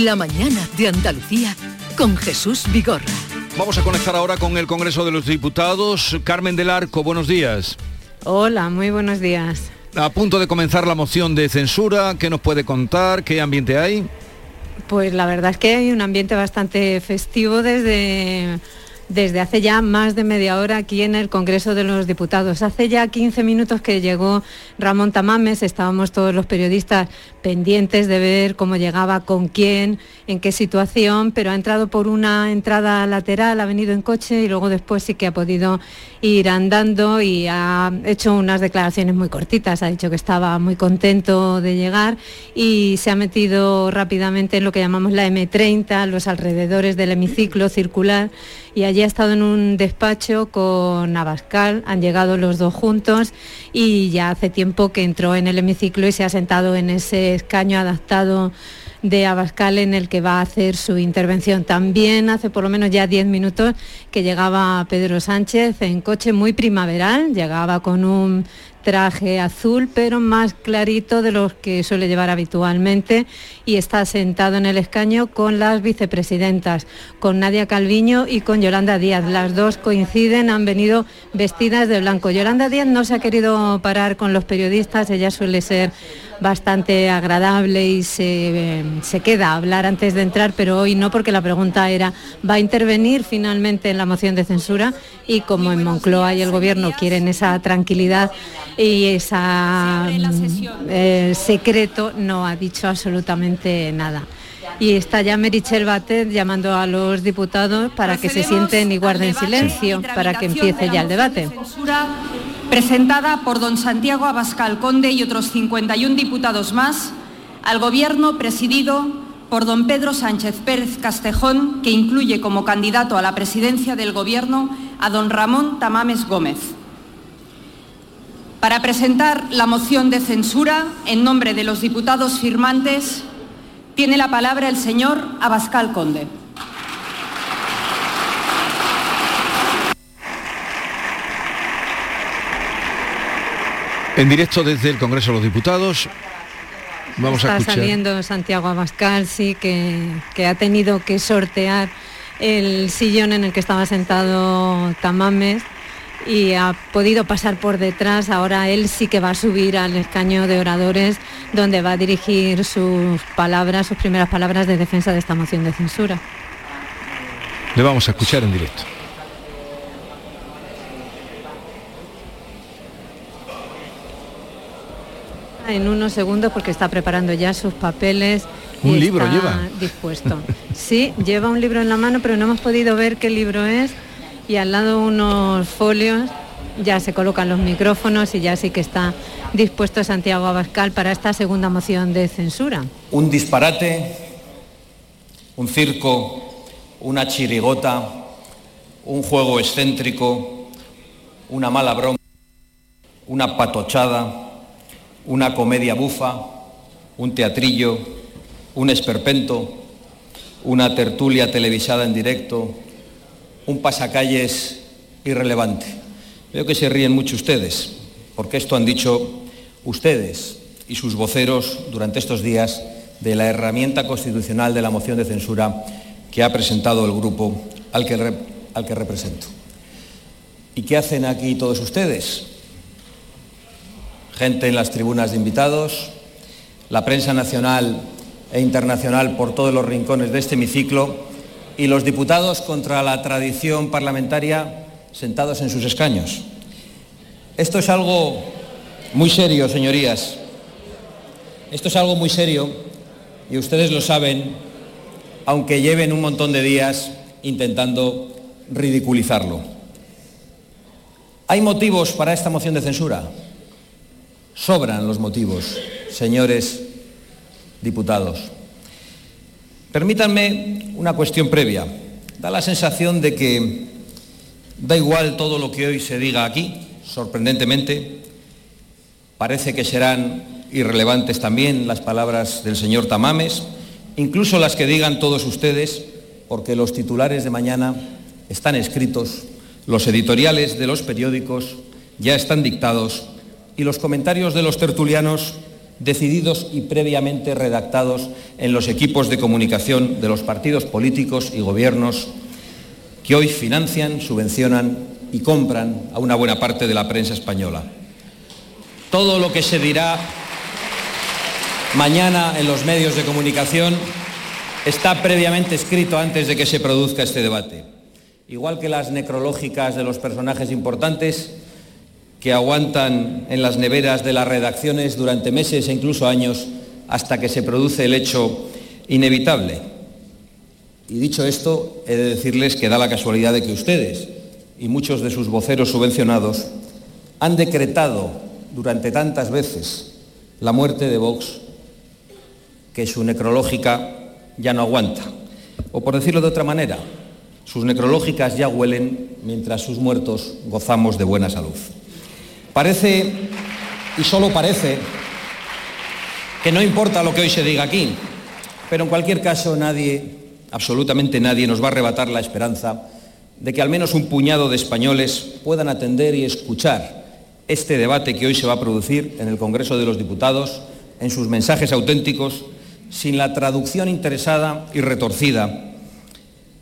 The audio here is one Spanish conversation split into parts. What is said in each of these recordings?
La mañana de Andalucía con Jesús Vigorra. Vamos a conectar ahora con el Congreso de los Diputados. Carmen del Arco, buenos días. Hola, muy buenos días. A punto de comenzar la moción de censura, ¿qué nos puede contar? ¿Qué ambiente hay? Pues la verdad es que hay un ambiente bastante festivo desde desde hace ya más de media hora aquí en el Congreso de los Diputados. Hace ya 15 minutos que llegó Ramón Tamames, estábamos todos los periodistas pendientes de ver cómo llegaba, con quién, en qué situación, pero ha entrado por una entrada lateral, ha venido en coche y luego después sí que ha podido ir andando y ha hecho unas declaraciones muy cortitas, ha dicho que estaba muy contento de llegar y se ha metido rápidamente en lo que llamamos la M30, los alrededores del hemiciclo circular y allí ha estado en un despacho con Abascal, han llegado los dos juntos y ya hace tiempo que entró en el hemiciclo y se ha sentado en ese escaño adaptado de Abascal en el que va a hacer su intervención. También hace por lo menos ya 10 minutos que llegaba Pedro Sánchez en coche muy primaveral, llegaba con un traje azul, pero más clarito de los que suele llevar habitualmente y está sentado en el escaño con las vicepresidentas, con Nadia Calviño y con Yolanda Díaz. Las dos coinciden, han venido vestidas de blanco. Yolanda Díaz no se ha querido parar con los periodistas, ella suele ser bastante agradable y se, queda a hablar antes de entrar, pero hoy no porque la pregunta era, ¿va a intervenir finalmente en la moción de censura? Y como en Moncloa y el Gobierno quieren esa tranquilidad y ese eh, secreto, no ha dicho absolutamente nada. Y está ya Merichel Batet llamando a los diputados para que se sienten y guarden silencio para que empiece ya el debate presentada por don Santiago Abascal Conde y otros 51 diputados más al Gobierno presidido por don Pedro Sánchez Pérez Castejón, que incluye como candidato a la presidencia del Gobierno a don Ramón Tamames Gómez. Para presentar la moción de censura, en nombre de los diputados firmantes, tiene la palabra el señor Abascal Conde. En directo desde el Congreso de los Diputados. Vamos a escuchar. saliendo Santiago Abascal, sí, que, que ha tenido que sortear el sillón en el que estaba sentado Tamames y ha podido pasar por detrás. Ahora él sí que va a subir al escaño de oradores donde va a dirigir sus palabras, sus primeras palabras de defensa de esta moción de censura. Le vamos a escuchar en directo. En unos segundos porque está preparando ya sus papeles. Un libro lleva. Dispuesto. Sí, lleva un libro en la mano, pero no hemos podido ver qué libro es. Y al lado unos folios, ya se colocan los micrófonos y ya sí que está dispuesto Santiago Abascal para esta segunda moción de censura. Un disparate, un circo, una chirigota, un juego excéntrico, una mala broma, una patochada una comedia bufa, un teatrillo, un esperpento, una tertulia televisada en directo, un pasacalles irrelevante. Veo que se ríen mucho ustedes, porque esto han dicho ustedes y sus voceros durante estos días de la herramienta constitucional de la moción de censura que ha presentado el grupo al que, al que represento. ¿Y qué hacen aquí todos ustedes? Gente en las tribunas de invitados, la prensa nacional e internacional por todos los rincones de este hemiciclo y los diputados contra la tradición parlamentaria sentados en sus escaños. Esto es algo muy serio, señorías. Esto es algo muy serio y ustedes lo saben, aunque lleven un montón de días intentando ridiculizarlo. ¿Hay motivos para esta moción de censura? Sobran los motivos, señores diputados. Permítanme una cuestión previa. Da la sensación de que da igual todo lo que hoy se diga aquí, sorprendentemente. Parece que serán irrelevantes también las palabras del señor Tamames, incluso las que digan todos ustedes, porque los titulares de mañana están escritos, los editoriales de los periódicos ya están dictados y los comentarios de los tertulianos decididos y previamente redactados en los equipos de comunicación de los partidos políticos y gobiernos que hoy financian, subvencionan y compran a una buena parte de la prensa española. Todo lo que se dirá mañana en los medios de comunicación está previamente escrito antes de que se produzca este debate. Igual que las necrológicas de los personajes importantes que aguantan en las neveras de las redacciones durante meses e incluso años hasta que se produce el hecho inevitable. Y dicho esto, he de decirles que da la casualidad de que ustedes y muchos de sus voceros subvencionados han decretado durante tantas veces la muerte de Vox que su necrológica ya no aguanta. O por decirlo de otra manera, sus necrológicas ya huelen mientras sus muertos gozamos de buena salud. Parece, y solo parece, que no importa lo que hoy se diga aquí, pero en cualquier caso nadie, absolutamente nadie, nos va a arrebatar la esperanza de que al menos un puñado de españoles puedan atender y escuchar este debate que hoy se va a producir en el Congreso de los Diputados, en sus mensajes auténticos, sin la traducción interesada y retorcida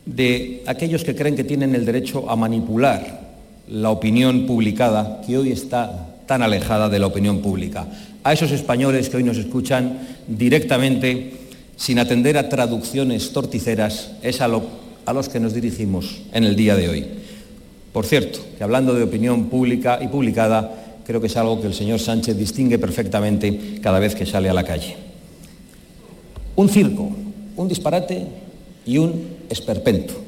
de aquellos que creen que tienen el derecho a manipular la opinión publicada, que hoy está tan alejada de la opinión pública. A esos españoles que hoy nos escuchan directamente, sin atender a traducciones torticeras, es a, a los que nos dirigimos en el día de hoy. Por cierto, que hablando de opinión pública y publicada, creo que es algo que el señor Sánchez distingue perfectamente cada vez que sale a la calle. Un circo, un disparate y un esperpento.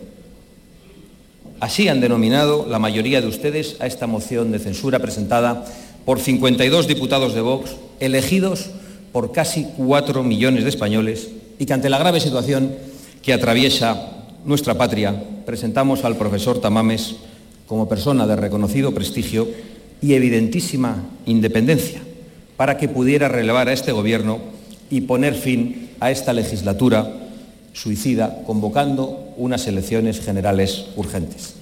Así han denominado la mayoría de ustedes a esta moción de censura presentada por 52 diputados de Vox, elegidos por casi 4 millones de españoles y que ante la grave situación que atraviesa nuestra patria, presentamos al profesor Tamames como persona de reconocido prestigio y evidentísima independencia para que pudiera relevar a este Gobierno y poner fin a esta legislatura suicida, convocando unas elecciones generales urgentes.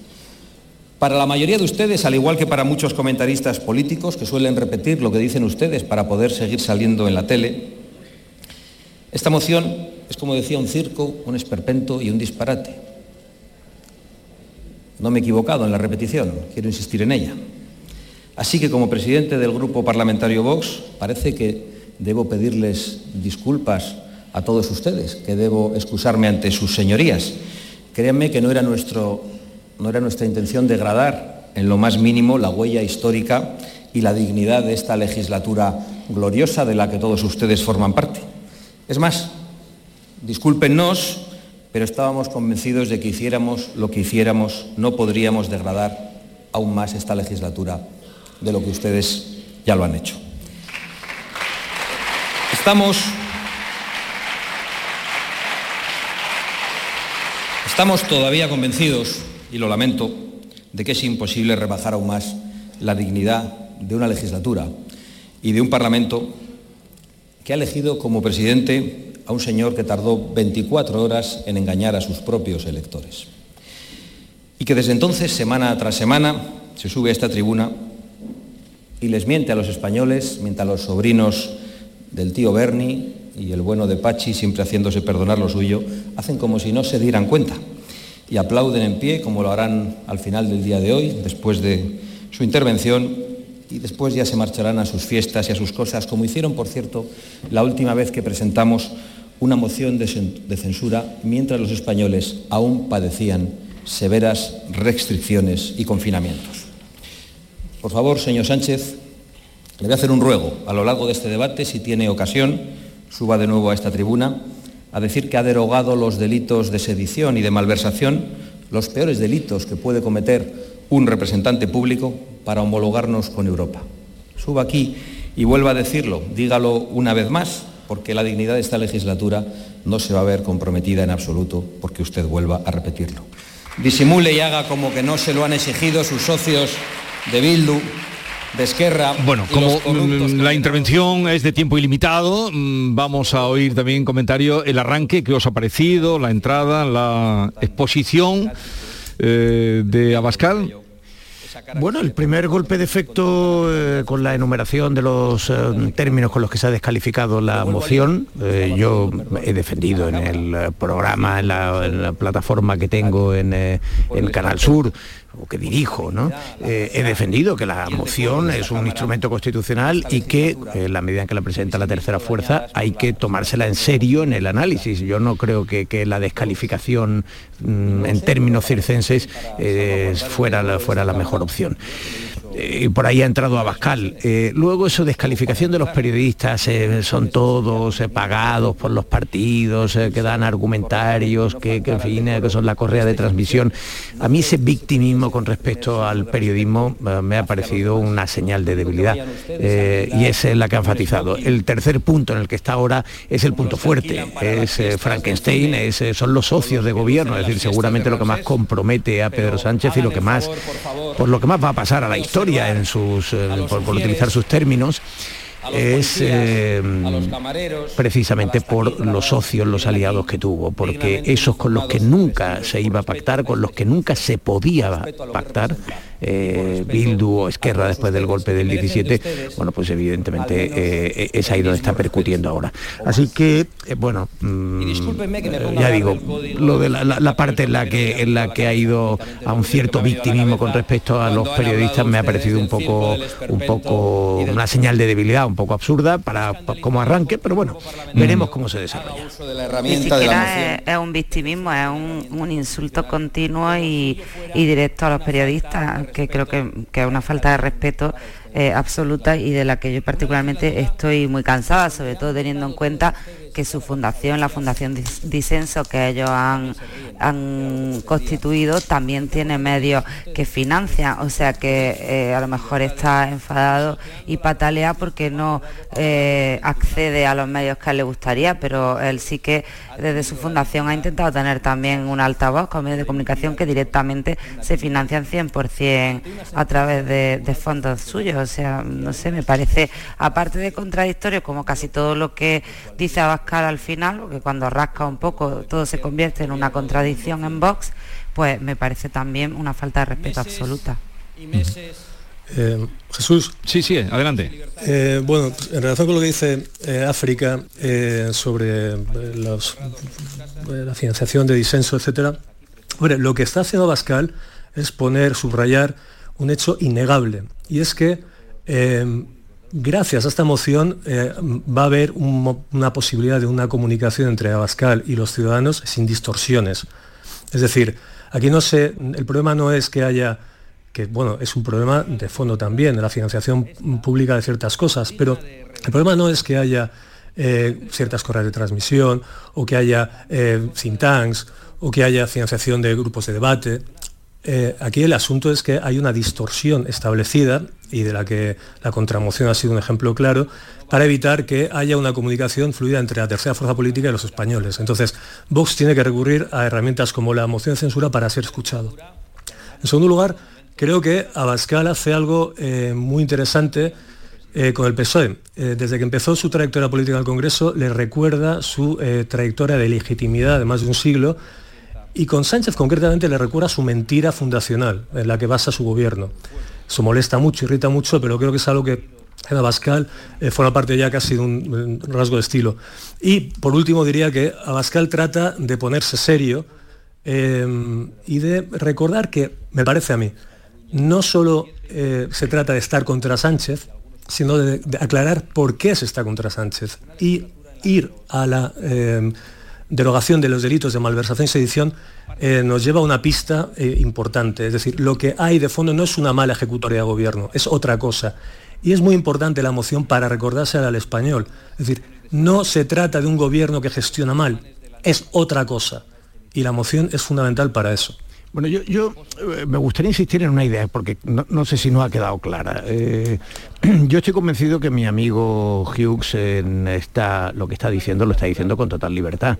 Para la mayoría de ustedes, al igual que para muchos comentaristas políticos que suelen repetir lo que dicen ustedes para poder seguir saliendo en la tele, esta moción es, como decía, un circo, un esperpento y un disparate. No me he equivocado en la repetición, quiero insistir en ella. Así que como presidente del Grupo Parlamentario Vox, parece que debo pedirles disculpas a todos ustedes, que debo excusarme ante sus señorías. Créanme que no era, nuestro, no era nuestra intención degradar en lo más mínimo la huella histórica y la dignidad de esta legislatura gloriosa de la que todos ustedes forman parte. Es más, discúlpennos, pero estábamos convencidos de que hiciéramos lo que hiciéramos, no podríamos degradar aún más esta legislatura de lo que ustedes ya lo han hecho. Estamos Estamos todavía convencidos, y lo lamento, de que es imposible rebajar aún más la dignidad de una legislatura y de un Parlamento que ha elegido como presidente a un señor que tardó 24 horas en engañar a sus propios electores. Y que desde entonces, semana tras semana, se sube a esta tribuna y les miente a los españoles, miente a los sobrinos del tío Bernie y el bueno de Pachi, siempre haciéndose perdonar lo suyo, hacen como si no se dieran cuenta y aplauden en pie, como lo harán al final del día de hoy, después de su intervención, y después ya se marcharán a sus fiestas y a sus cosas, como hicieron, por cierto, la última vez que presentamos una moción de censura mientras los españoles aún padecían severas restricciones y confinamientos. Por favor, señor Sánchez, le voy a hacer un ruego a lo largo de este debate, si tiene ocasión, suba de nuevo a esta tribuna a decir que ha derogado los delitos de sedición y de malversación, los peores delitos que puede cometer un representante público para homologarnos con Europa. Suba aquí y vuelva a decirlo, dígalo una vez más, porque la dignidad de esta legislatura no se va a ver comprometida en absoluto porque usted vuelva a repetirlo. Disimule y haga como que no se lo han exigido sus socios de Bildu, de Esquerra. Bueno, como la intervención es de tiempo ilimitado, mm, vamos a oír también comentario el arranque que os ha parecido, la entrada, la exposición eh, de Abascal. Bueno, el primer golpe de efecto eh, con la enumeración de los eh, términos con los que se ha descalificado la moción, eh, yo he defendido en el programa, en la, plataforma que tengo en, en Canal Sur, o que dirijo, ¿no? Eh, he defendido que la moción es un instrumento constitucional y que en la medida en que la presenta la tercera fuerza hay que tomársela en serio en el análisis. Yo no creo que, la descalificación mm, en términos circenses eh, fuera, fuera la mejor opción y por ahí ha entrado Abascal. Eh, luego eso, descalificación de los periodistas, eh, son todos eh, pagados por los partidos, que dan argumentarios, que, en fin, que son la correa de transmisión. A mí ese victimismo con respecto al periodismo me ha parecido una señal de debilidad y es la que ha enfatizado. El tercer punto en el que está ahora es el punto fuerte, es Frankenstein, es, son los socios de gobierno, es decir, seguramente lo que más compromete a Pedro Sánchez y lo que más, por lo que más va a pasar a la historia en sus, eh, por, utilizar sus términos, es eh, precisamente por los socios, los aliados que tuvo, porque esos con los que nunca se iba a pactar, con los que nunca se podía pactar, eh, Bildu o Esquerra después del golpe del 17, bueno, pues evidentemente eh, es ahí donde está percutiendo ahora. Así que, eh, bueno, mm, ya digo, lo de la, parte en la, que, en la que ha ido a un cierto victimismo con respecto a los periodistas me ha parecido un poco, un poco una señal de debilidad, un poco absurda para, como arranque, pero bueno, veremos cómo se desarrolla. Ni siquiera es, un victimismo, es un, insulto continuo y, y directo a los periodistas que creo que, que es una falta de respeto eh, absoluta y de la que yo particularmente estoy muy cansada, sobre todo teniendo en cuenta que su fundación, la Fundación Disenso que ellos han, constituido, también tiene medios que financian, o sea que eh, a lo mejor está enfadado y patalea porque no eh, accede a los medios que a él le gustaría, pero él sí que desde su fundación ha intentado tener también un altavoz con medios de comunicación que directamente se financian 100% a través de, de fondos suyos. O sea, no sé, me parece, aparte de contradictorio, como casi todo lo que dice Abascal al final, porque cuando rasca un poco todo se convierte en una contradicción en Vox, pues me parece también una falta de respeto absoluta. Eh, Jesús. Sí, sí, adelante. Eh, bueno, en relación con lo que dice eh, África sobre la financiación de disenso, etcétera, lo que está haciendo Abascal es poner, subrayar un hecho innegable, y es que eh, gracias a esta moción eh, va a haber una posibilidad de una comunicación entre Abascal y los ciudadanos sin distorsiones. Es decir, aquí no sé, el problema no es que haya que bueno, es un problema de fondo también, de la financiación pública de ciertas cosas, pero el problema no es que haya eh, ciertas correas de transmisión o que haya think tanks o que haya financiación de grupos de debate. Eh, aquí el asunto es que hay una distorsión establecida y de la que la contramoción ha sido un ejemplo claro, para evitar que haya una comunicación fluida entre la tercera fuerza política y los españoles. Entonces, Vox tiene que recurrir a herramientas como la moción de censura para ser escuchado. En segundo lugar, creo que Abascal hace algo eh, muy interesante eh, con el PSOE. desde que empezó su trayectoria política al Congreso, le recuerda su trayectoria de legitimidad de más de un siglo y con Sánchez concretamente le recuerda su mentira fundacional en la que basa su gobierno. Eso molesta mucho, irrita mucho, pero creo que es algo que en Abascal eh, forma parte ya casi de un, rasgo de estilo. Y por último diría que Abascal trata de ponerse serio eh, y de recordar que, me parece a mí, no solo eh, se trata de estar contra Sánchez, sino de, de, aclarar por qué se está contra Sánchez y ir a la derogación de los delitos de malversación y sedición eh, nos lleva a una pista eh, importante. Es decir, lo que hay de fondo no es una mala ejecutoria de gobierno, es otra cosa. Y es muy importante la moción para recordarse al español. Es decir, no se trata de un gobierno que gestiona mal, es otra cosa. Y la moción es fundamental para eso. Bueno, yo, eh, me gustaría insistir en una idea, porque no, sé si no ha quedado clara. Eh, yo estoy convencido que mi amigo Hughes está, lo que está diciendo lo está diciendo con total libertad.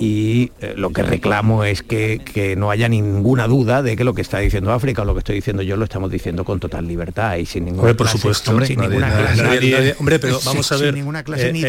Y eh, lo que reclamo es que, no haya ninguna duda de que lo que está diciendo África o lo que estoy diciendo yo lo estamos diciendo con total libertad y sin ninguna por supuesto, hombre, sin ninguna clase, hombre, pero vamos a ver,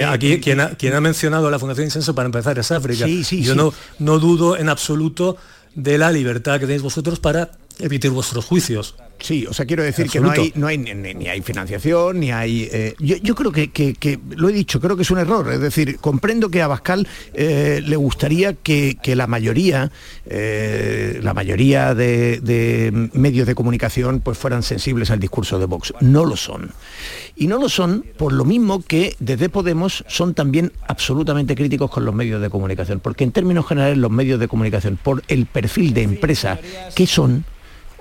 aquí quien ha, quien ha, mencionado la Fundación Incenso para empezar es África. yo no, no dudo en absoluto de la libertad que tenéis vosotros para emitir vuestros juicios. Sí, o sea, quiero decir que no hay, no hay ni, hay financiación, ni hay... Eh, yo, creo que, lo he dicho, creo que es un error. Es decir, comprendo que a Bascal eh, le gustaría que, la mayoría, eh, la mayoría de, medios de comunicación pues fueran sensibles al discurso de Vox. No lo son. Y no lo son por lo mismo que desde Podemos son también absolutamente críticos con los medios de comunicación. Porque en términos generales los medios de comunicación, por el perfil de empresa que son,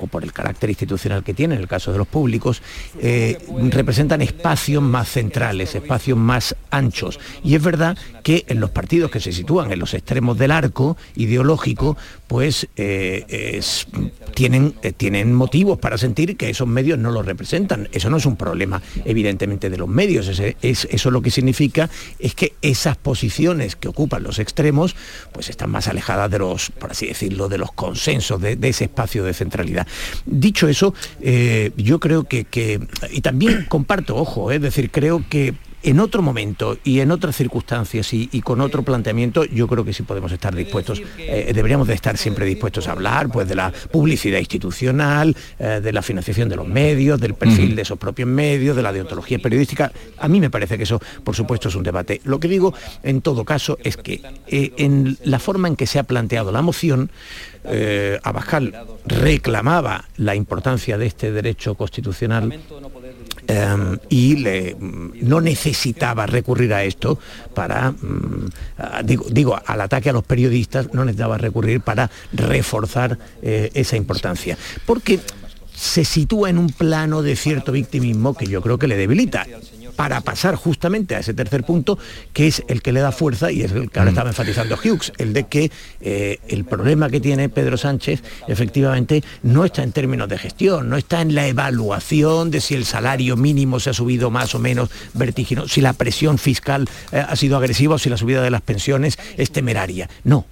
o por el carácter institucional que tienen, en el caso de los públicos, eh, representan espacios más centrales, espacios más anchos. Y es verdad que en los partidos que se sitúan en los extremos del arco ideológico, pues eh, tienen, eh, tienen motivos para sentir que esos medios no los representan. Eso no es un problema, evidentemente, de los medios. Es, eso lo que significa es que esas posiciones que ocupan los extremos, pues están más alejadas de los, por así decirlo, de los consensos, de ese espacio de centralidad. Dicho eso, eh, yo creo que, y también comparto, ojo, eh, es decir, creo que en otro momento y en otras circunstancias y, con otro planteamiento, yo creo que sí podemos estar dispuestos, eh, deberíamos de estar siempre dispuestos a hablar pues, de la publicidad institucional, de la financiación de los medios, del perfil de esos propios medios, de la deontología periodística. A mí me parece que eso, por supuesto, es un debate. Lo que digo, en todo caso, es que en la forma en que se ha planteado la moción, eh, Abascal reclamaba la importancia de este derecho constitucional em, y le, no necesitaba recurrir a esto para, mm, digo, al ataque a los periodistas, no necesitaba recurrir para reforzar eh, esa importancia. Porque se sitúa en un plano de cierto victimismo que yo creo que le debilita para pasar justamente a ese tercer punto, que es el que le da fuerza y es el que ahora mm. estaba enfatizando Hughes, el de que eh, el problema que tiene Pedro Sánchez efectivamente no está en términos de gestión, no está en la evaluación de si el salario mínimo se ha subido más o menos vertiginoso, si la presión fiscal eh, ha sido agresiva o si la subida de las pensiones es temeraria. No,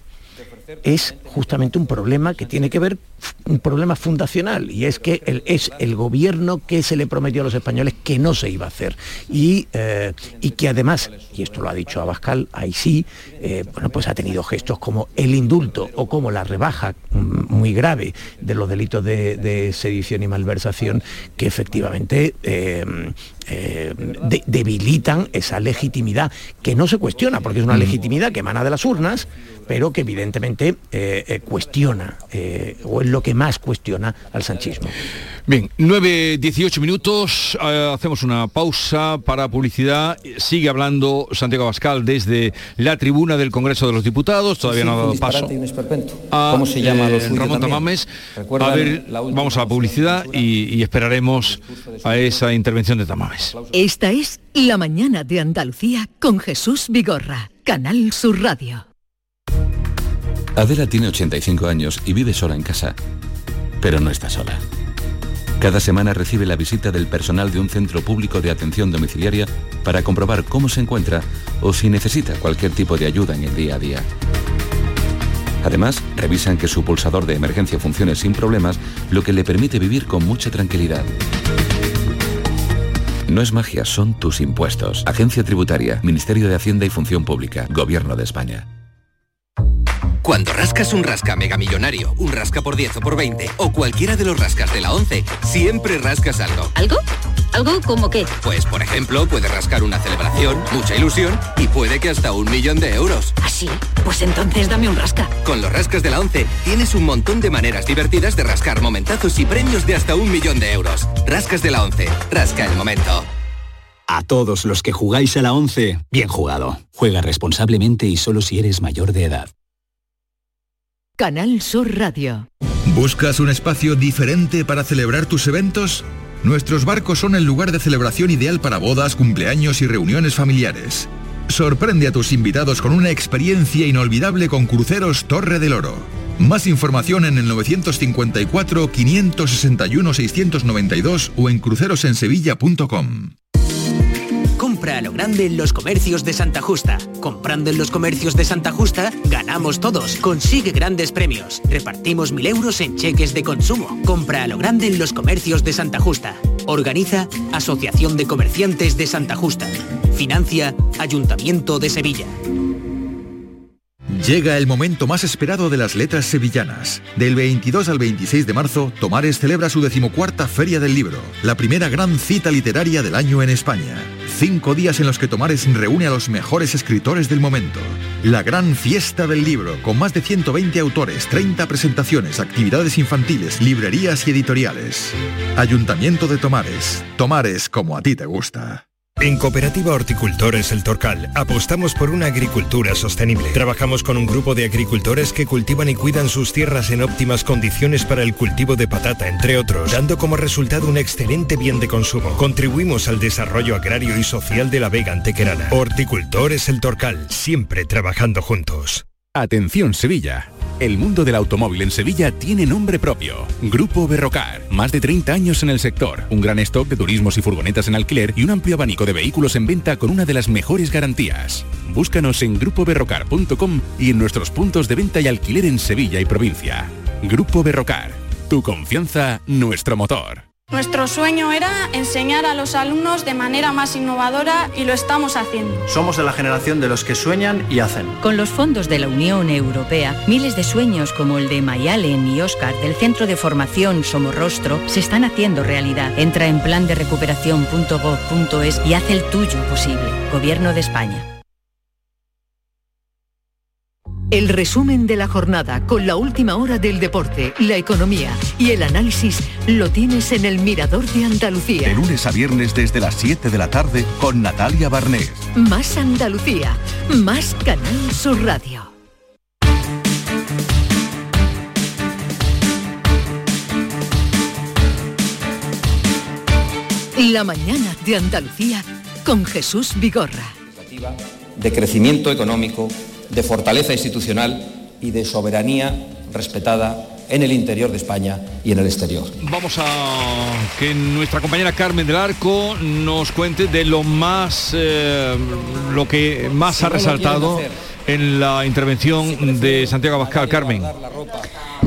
es justamente un problema que tiene que ver, un problema fundacional, y es que es el gobierno que se le prometió a los españoles que no se iba a hacer. Y, eh, y que además, y esto lo ha dicho Abascal, ahí sí, eh, bueno, pues ha tenido gestos como el indulto o como la rebaja mm, muy grave de los delitos de, sedición y malversación, que efectivamente eh, debilitan esa legitimidad que no se cuestiona, porque es una mm. legitimidad que emana de las urnas, pero que evidentemente eh, eh, cuestiona, eh, o es lo que más cuestiona al sanchismo. Bien, 9, 18 minutos, hacemos una pausa para publicidad. Sigue hablando Santiago Abascal desde la tribuna del Congreso de los Diputados, todavía no ha dado paso. ¿Cómo se llama Ramón Tamames. A ver, vamos a la publicidad y, y esperaremos a esa intervención de Tamames. Esta es La Mañana de Andalucía con Jesús Vigorra, Canal Sur Radio. Adela tiene 85 años y vive sola en casa, pero no está sola. Cada semana recibe la visita del personal de un centro público de atención domiciliaria para comprobar cómo se encuentra o si necesita cualquier tipo de ayuda en el día a día. Además, revisan que su pulsador de emergencia funcione sin problemas, lo que le permite vivir con mucha tranquilidad. No es magia, son tus impuestos. Agencia Tributaria, Ministerio de Hacienda y Función Pública, Gobierno de España. Cuando rascas un rasca mega millonario, un rasca por 10 o por 20 o cualquiera de los rascas de la 11, siempre rascas algo. ¿Algo? ¿Algo como qué? Pues por ejemplo, puede rascar una celebración, mucha ilusión y puede que hasta un millón de euros. ¿Así? ¿Ah, pues entonces dame un rasca. Con los rascas de la 11 tienes un montón de maneras divertidas de rascar momentazos y premios de hasta un millón de euros. Rascas de la 11. Rasca el momento. A todos los que jugáis a la 11, bien jugado. Juega responsablemente y solo si eres mayor de edad. Canal Sur Radio. ¿Buscas un espacio diferente para celebrar tus eventos? Nuestros barcos son el lugar de celebración ideal para bodas, cumpleaños y reuniones familiares. Sorprende a tus invitados con una experiencia inolvidable con Cruceros Torre del Oro. Más información en el 954 561 692 o en crucerosensevilla.com. Compra a lo grande en los comercios de Santa Justa. Comprando en los comercios de Santa Justa, ganamos todos. Consigue grandes premios. Repartimos mil euros en cheques de consumo. Compra a lo grande en los comercios de Santa Justa. Organiza Asociación de Comerciantes de Santa Justa. Financia Ayuntamiento de Sevilla. Llega el momento más esperado de las letras sevillanas. Del 22 al 26 de marzo, Tomares celebra su decimocuarta Feria del Libro, la primera gran cita literaria del año en España. Cinco días en los que Tomares reúne a los mejores escritores del momento. La gran fiesta del libro, con más de 120 autores, 30 presentaciones, actividades infantiles, librerías y editoriales. Ayuntamiento de Tomares. Tomares como a ti te gusta. En Cooperativa Horticultores El Torcal apostamos por una agricultura sostenible. Trabajamos con un grupo de agricultores que cultivan y cuidan sus tierras en óptimas condiciones para el cultivo de patata, entre otros, dando como resultado un excelente bien de consumo. Contribuimos al desarrollo agrario y social de la Vega Antequerana. Horticultores El Torcal, siempre trabajando juntos. Atención Sevilla. El mundo del automóvil en Sevilla tiene nombre propio. Grupo Berrocar. Más de 30 años en el sector. Un gran stock de turismos y furgonetas en alquiler y un amplio abanico de vehículos en venta con una de las mejores garantías. Búscanos en grupoberrocar.com y en nuestros puntos de venta y alquiler en Sevilla y provincia. Grupo Berrocar. Tu confianza, nuestro motor. Nuestro sueño era enseñar a los alumnos de manera más innovadora y lo estamos haciendo. Somos de la generación de los que sueñan y hacen. Con los fondos de la Unión Europea, miles de sueños como el de Mayalen y Oscar del Centro de Formación Somorrostro se están haciendo realidad. Entra en plan de recuperación.gov.es y haz el tuyo posible. Gobierno de España. El resumen de la jornada con la última hora del deporte, la economía y el análisis lo tienes en el Mirador de Andalucía. De lunes a viernes desde las 7 de la tarde con Natalia Barnés. Más Andalucía, más Canal Sur Radio. La mañana de Andalucía con Jesús Vigorra. De crecimiento económico de fortaleza institucional y de soberanía respetada en el interior de España y en el exterior. Vamos a que nuestra compañera Carmen del Arco nos cuente de lo más, eh, lo que más ha resaltado en la intervención de Santiago Abascal. Carmen.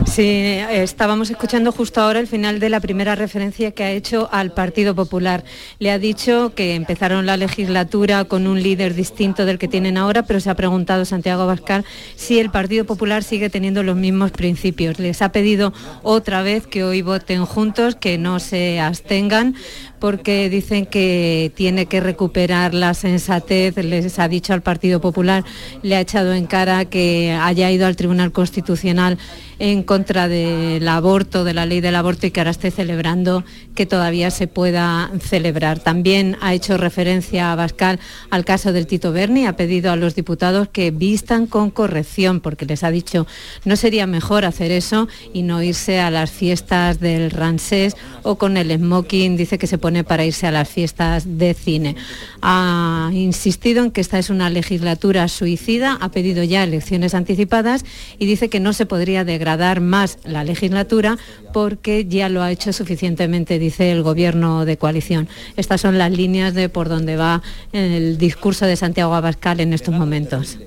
Sí, estábamos escuchando justo ahora el final de la primera referencia que ha hecho al Partido Popular. Le ha dicho que empezaron la legislatura con un líder distinto del que tienen ahora, pero se ha preguntado Santiago Abascal si el Partido Popular sigue teniendo los mismos principios. Les ha pedido otra vez que hoy voten juntos, que no se abstengan, porque dicen que tiene que recuperar la sensatez, les ha dicho al Partido Popular, le ha echado en cara que haya ido al Tribunal Constitucional en contra del aborto, de la ley del aborto y que ahora esté celebrando que todavía se pueda celebrar. También ha hecho referencia a Bascal al caso del Tito Berni, ha pedido a los diputados que vistan con corrección porque les ha dicho no sería mejor hacer eso y no irse a las fiestas del Ransés o con el smoking, dice que se pone para irse a las fiestas de cine. Ha insistido en que esta es una legislatura suicida, ha pedido ya elecciones anticipadas y dice que no se podría degradar más la legislatura porque ya lo ha hecho suficientemente, dice el gobierno de coalición. Estas son las líneas de por donde va el discurso de Santiago Abascal en estos momentos.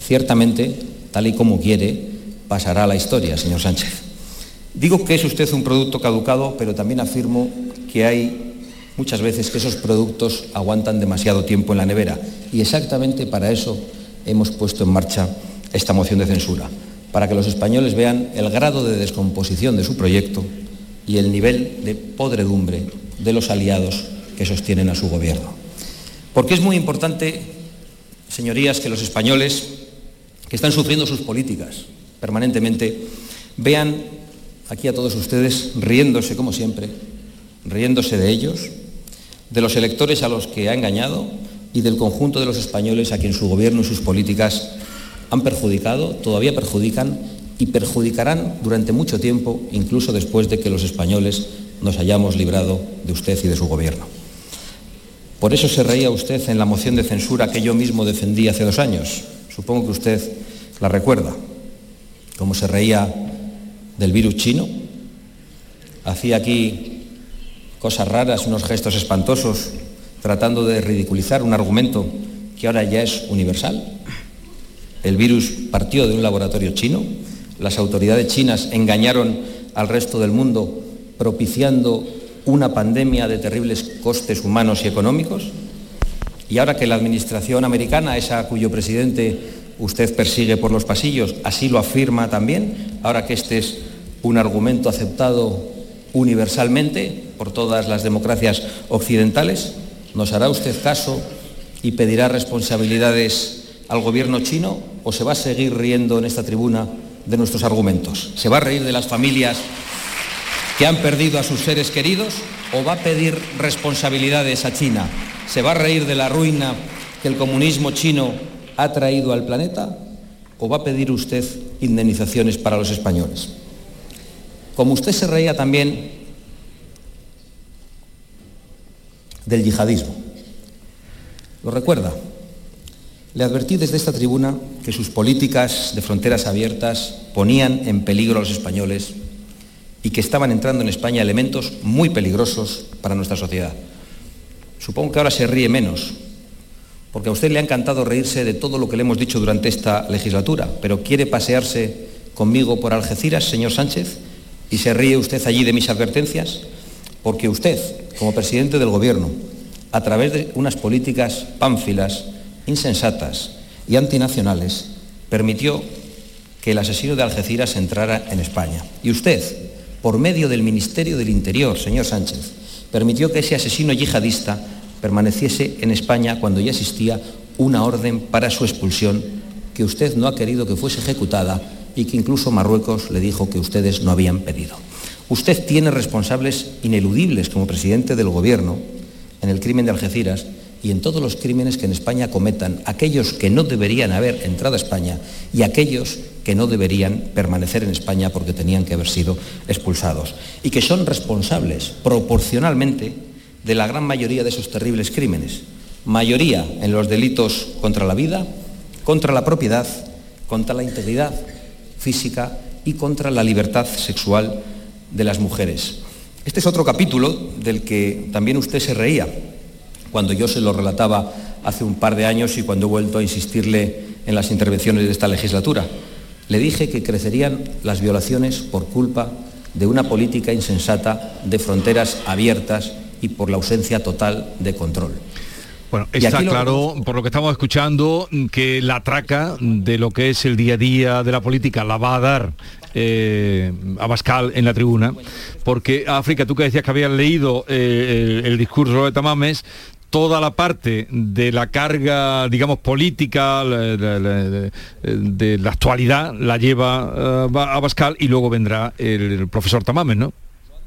Ciertamente, tal y como quiere, pasará la historia, señor Sánchez. Digo que es usted un producto caducado, pero también afirmo que hay muchas veces que esos productos aguantan demasiado tiempo en la nevera. Y exactamente para eso hemos puesto en marcha esta moción de censura, para que los españoles vean el grado de descomposición de su proyecto y el nivel de podredumbre de los aliados que sostienen a su gobierno. Porque es muy importante, señorías, que los españoles que están sufriendo sus políticas permanentemente vean aquí a todos ustedes riéndose como siempre, riéndose de ellos, de los electores a los que ha engañado y del conjunto de los españoles a quien su gobierno y sus políticas han perjudicado, todavía perjudican y perjudicarán durante mucho tiempo, incluso después de que los españoles nos hayamos librado de usted y de su gobierno. Por eso se reía usted en la moción de censura que yo mismo defendí hace dos años. Supongo que usted la recuerda. Como se reía del virus chino. Hacía aquí cosas raras, unos gestos espantosos, tratando de ridiculizar un argumento que ahora ya es universal. El virus partió de un laboratorio chino, las autoridades chinas engañaron al resto del mundo propiciando una pandemia de terribles costes humanos y económicos. Y ahora que la administración americana, esa cuyo presidente usted persigue por los pasillos, así lo afirma también, ahora que este es un argumento aceptado universalmente por todas las democracias occidentales, ¿nos hará usted caso y pedirá responsabilidades al gobierno chino o se va a seguir riendo en esta tribuna de nuestros argumentos? ¿Se va a reír de las familias que han perdido a sus seres queridos o va a pedir responsabilidades a China? ¿Se va a reír de la ruina que el comunismo chino ha traído al planeta o va a pedir usted indemnizaciones para los españoles? Como usted se reía también del yihadismo. ¿Lo recuerda? Le advertí desde esta tribuna que sus políticas de fronteras abiertas ponían en peligro a los españoles y que estaban entrando en España elementos muy peligrosos para nuestra sociedad. Supongo que ahora se ríe menos, porque a usted le ha encantado reírse de todo lo que le hemos dicho durante esta legislatura, pero quiere pasearse conmigo por Algeciras, señor Sánchez, y se ríe usted allí de mis advertencias, porque usted, como presidente del Gobierno, a través de unas políticas pánfilas, insensatas y antinacionales, permitió que el asesino de Algeciras entrara en España. Y usted, por medio del Ministerio del Interior, señor Sánchez, permitió que ese asesino yihadista permaneciese en España cuando ya existía una orden para su expulsión que usted no ha querido que fuese ejecutada y que incluso Marruecos le dijo que ustedes no habían pedido. Usted tiene responsables ineludibles como presidente del Gobierno en el crimen de Algeciras y en todos los crímenes que en España cometan aquellos que no deberían haber entrado a España y aquellos que no deberían permanecer en España porque tenían que haber sido expulsados y que son responsables proporcionalmente de la gran mayoría de esos terribles crímenes. Mayoría en los delitos contra la vida, contra la propiedad, contra la integridad física y contra la libertad sexual de las mujeres. Este es otro capítulo del que también usted se reía cuando yo se lo relataba hace un par de años y cuando he vuelto a insistirle en las intervenciones de esta legislatura. Le dije que crecerían las violaciones por culpa de una política insensata de fronteras abiertas y por la ausencia total de control. Bueno, está claro, por lo que estamos escuchando, que la traca de lo que es el día a día de la política la va a dar eh, Abascal en la tribuna, porque África, tú que decías que habías leído eh, el, discurso de Tamames, toda la parte de la carga, digamos, política de, la actualidad la lleva uh, Abascal y luego vendrá el profesor Tamames, ¿no?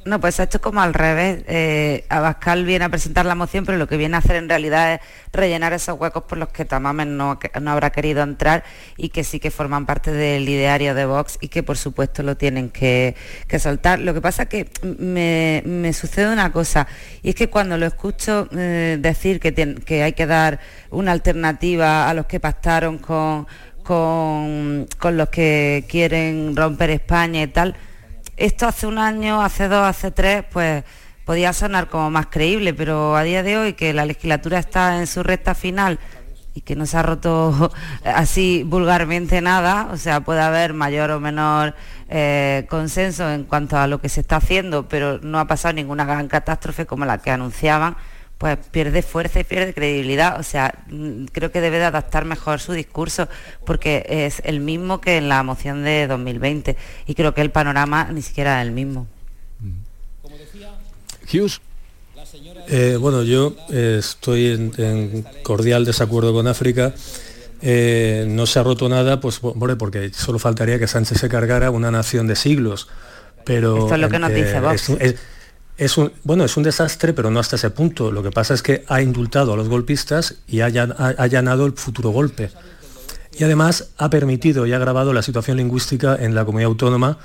No, pues ha hecho como al revés. Eh, Abascal viene a presentar la moción, pero lo que viene a hacer en realidad es rellenar esos huecos por los que Tamames no, habrá querido entrar y que sí que forman parte del ideario de Vox y que por supuesto lo tienen que, soltar. Lo que pasa es que me, sucede una cosa y es que cuando lo escucho eh, decir que, que hay que dar una alternativa a los que pactaron con, con, con los que quieren romper España y tal, esto hace un año, hace dos, hace tres, pues podía sonar como más creíble, pero a día de hoy que la legislatura está en su recta final y que no se ha roto así vulgarmente nada, o sea, puede haber mayor o menor eh, consenso en cuanto a lo que se está haciendo, pero no ha pasado ninguna gran catástrofe como la que anunciaban pues pierde fuerza y pierde credibilidad. O sea, mm, creo que debe de adaptar mejor su discurso porque es el mismo que en la moción de 2020 y creo que el panorama ni siquiera es el mismo. Hughes. Eh, bueno, yo eh, estoy en, cordial desacuerdo con África. Eh, no se ha roto nada, pues porque solo faltaría que Sánchez se cargara una nación de siglos. Pero Esto es lo que nos dice Vox. Es un, bueno, es un desastre, pero no hasta ese punto. Lo que pasa es que ha indultado a los golpistas y ha allanado el futuro golpe. Y además ha permitido y ha agravado la situación lingüística en la comunidad autónoma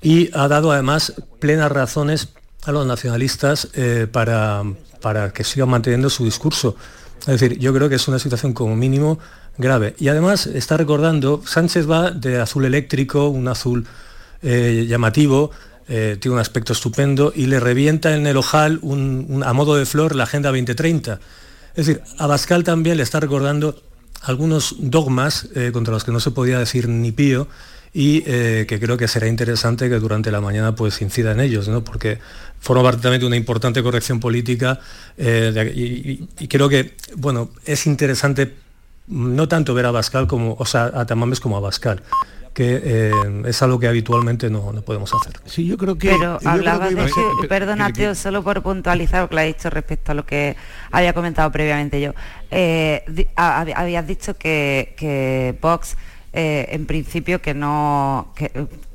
y ha dado además plenas razones a los nacionalistas eh, para, para que sigan manteniendo su discurso. Es decir, yo creo que es una situación como mínimo grave. Y además está recordando, Sánchez va de azul eléctrico, un azul eh, llamativo, eh, tiene un aspecto estupendo y le revienta en el ojal a modo de flor la Agenda 2030. Es decir, a Bascal también le está recordando algunos dogmas eh, contra los que no se podía decir ni pío y eh, que creo que será interesante que durante la mañana pues incida en ellos, ¿no? porque forma parte también de una importante corrección política y, creo que bueno, es interesante no tanto ver a Bascal como, o sea, a Tamames como a Bascal que eh, es algo que habitualmente no, podemos hacer. Sí, yo creo que... Pero hablaba de que, perdona, Teo, solo por puntualizar lo que le ha dicho respecto a lo que había comentado previamente yo. Eh, habías dicho que, que Vox, eh, en principio, que no...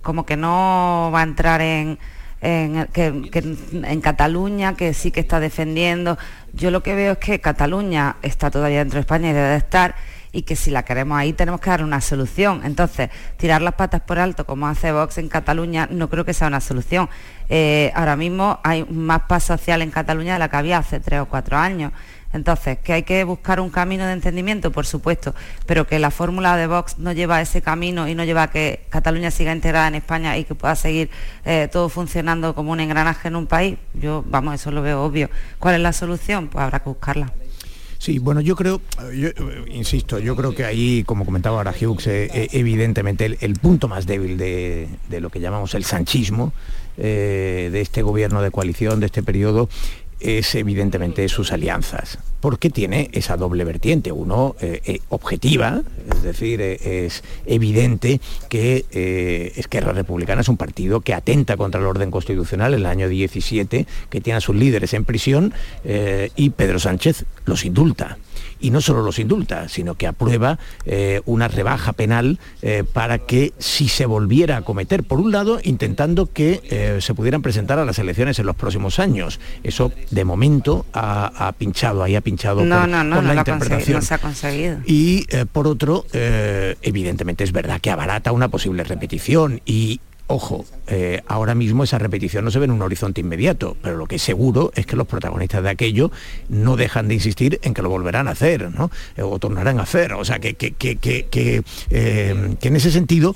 como que no va a entrar en... En, en Cataluña, que sí que está defendiendo. Yo lo que veo es que Cataluña está todavía dentro de España y debe estar, y que si la queremos ahí tenemos que dar una solución. Entonces, tirar las patas por alto como hace Vox en Cataluña no creo que sea una solución. Eh, ahora mismo hay más paz social en Cataluña de la que había hace tres o cuatro años. Entonces, que hay que buscar un camino de entendimiento, por supuesto, pero que la fórmula de Vox no lleva a ese camino y no lleva a que Cataluña siga integrada en España y que pueda seguir eh, todo funcionando como un engranaje en un país, yo, vamos, eso lo veo obvio. ¿Cuál es la solución? Pues habrá que buscarla. Sí, bueno, yo creo, insisto, yo creo que ahí, como comentaba ahora Hughes, eh, eh, evidentemente el, punto más débil de, lo que llamamos el sanchismo, eh, de este gobierno de coalición, de este periodo, es evidentemente sus alianzas, porque tiene esa doble vertiente. Uno, eh, eh, objetiva, es decir, eh, es evidente que Esquerra Republicana es un partido que atenta contra el orden constitucional en el año 17, que tiene a sus líderes en prisión y Pedro Sánchez los indulta y no solo los indulta, sino que aprueba eh, una rebaja penal eh, para que si se volviera a cometer, por un lado, intentando que eh, se pudieran presentar a las elecciones en los próximos años. Eso de momento ha, pinchado, ahí ha pinchado no, por, no, no, la interpretación. No se ha conseguido. Y por otro, evidentemente es verdad que abarata una posible repetición y Ojo, eh, ahora mismo esa repetición no se ve en un horizonte inmediato, pero lo que es seguro es que los protagonistas de aquello no dejan de insistir en que lo volverán a hacer, ¿no? Eh, o tornarán a hacer. O sea, que, que, que, que eh, en ese sentido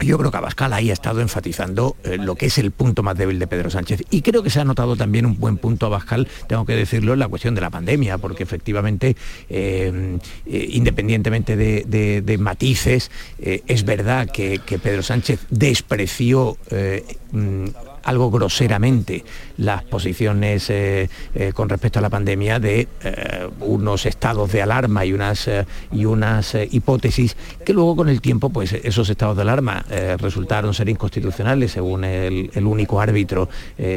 yo creo que Abascal ahí ha estado enfatizando eh, lo que es el punto más débil de Pedro Sánchez. Y creo que se ha notado también un buen punto Abascal, tengo que decirlo, en la cuestión de la pandemia, porque efectivamente, eh, eh, independientemente de, matices, es verdad que, Pedro Sánchez despreció mm, algo groseramente las posiciones eh, eh, con respecto a la pandemia de eh, unos estados de alarma y unas, y unas hipótesis que luego con el tiempo pues esos estados de alarma resultaron ser inconstitucionales según el, único árbitro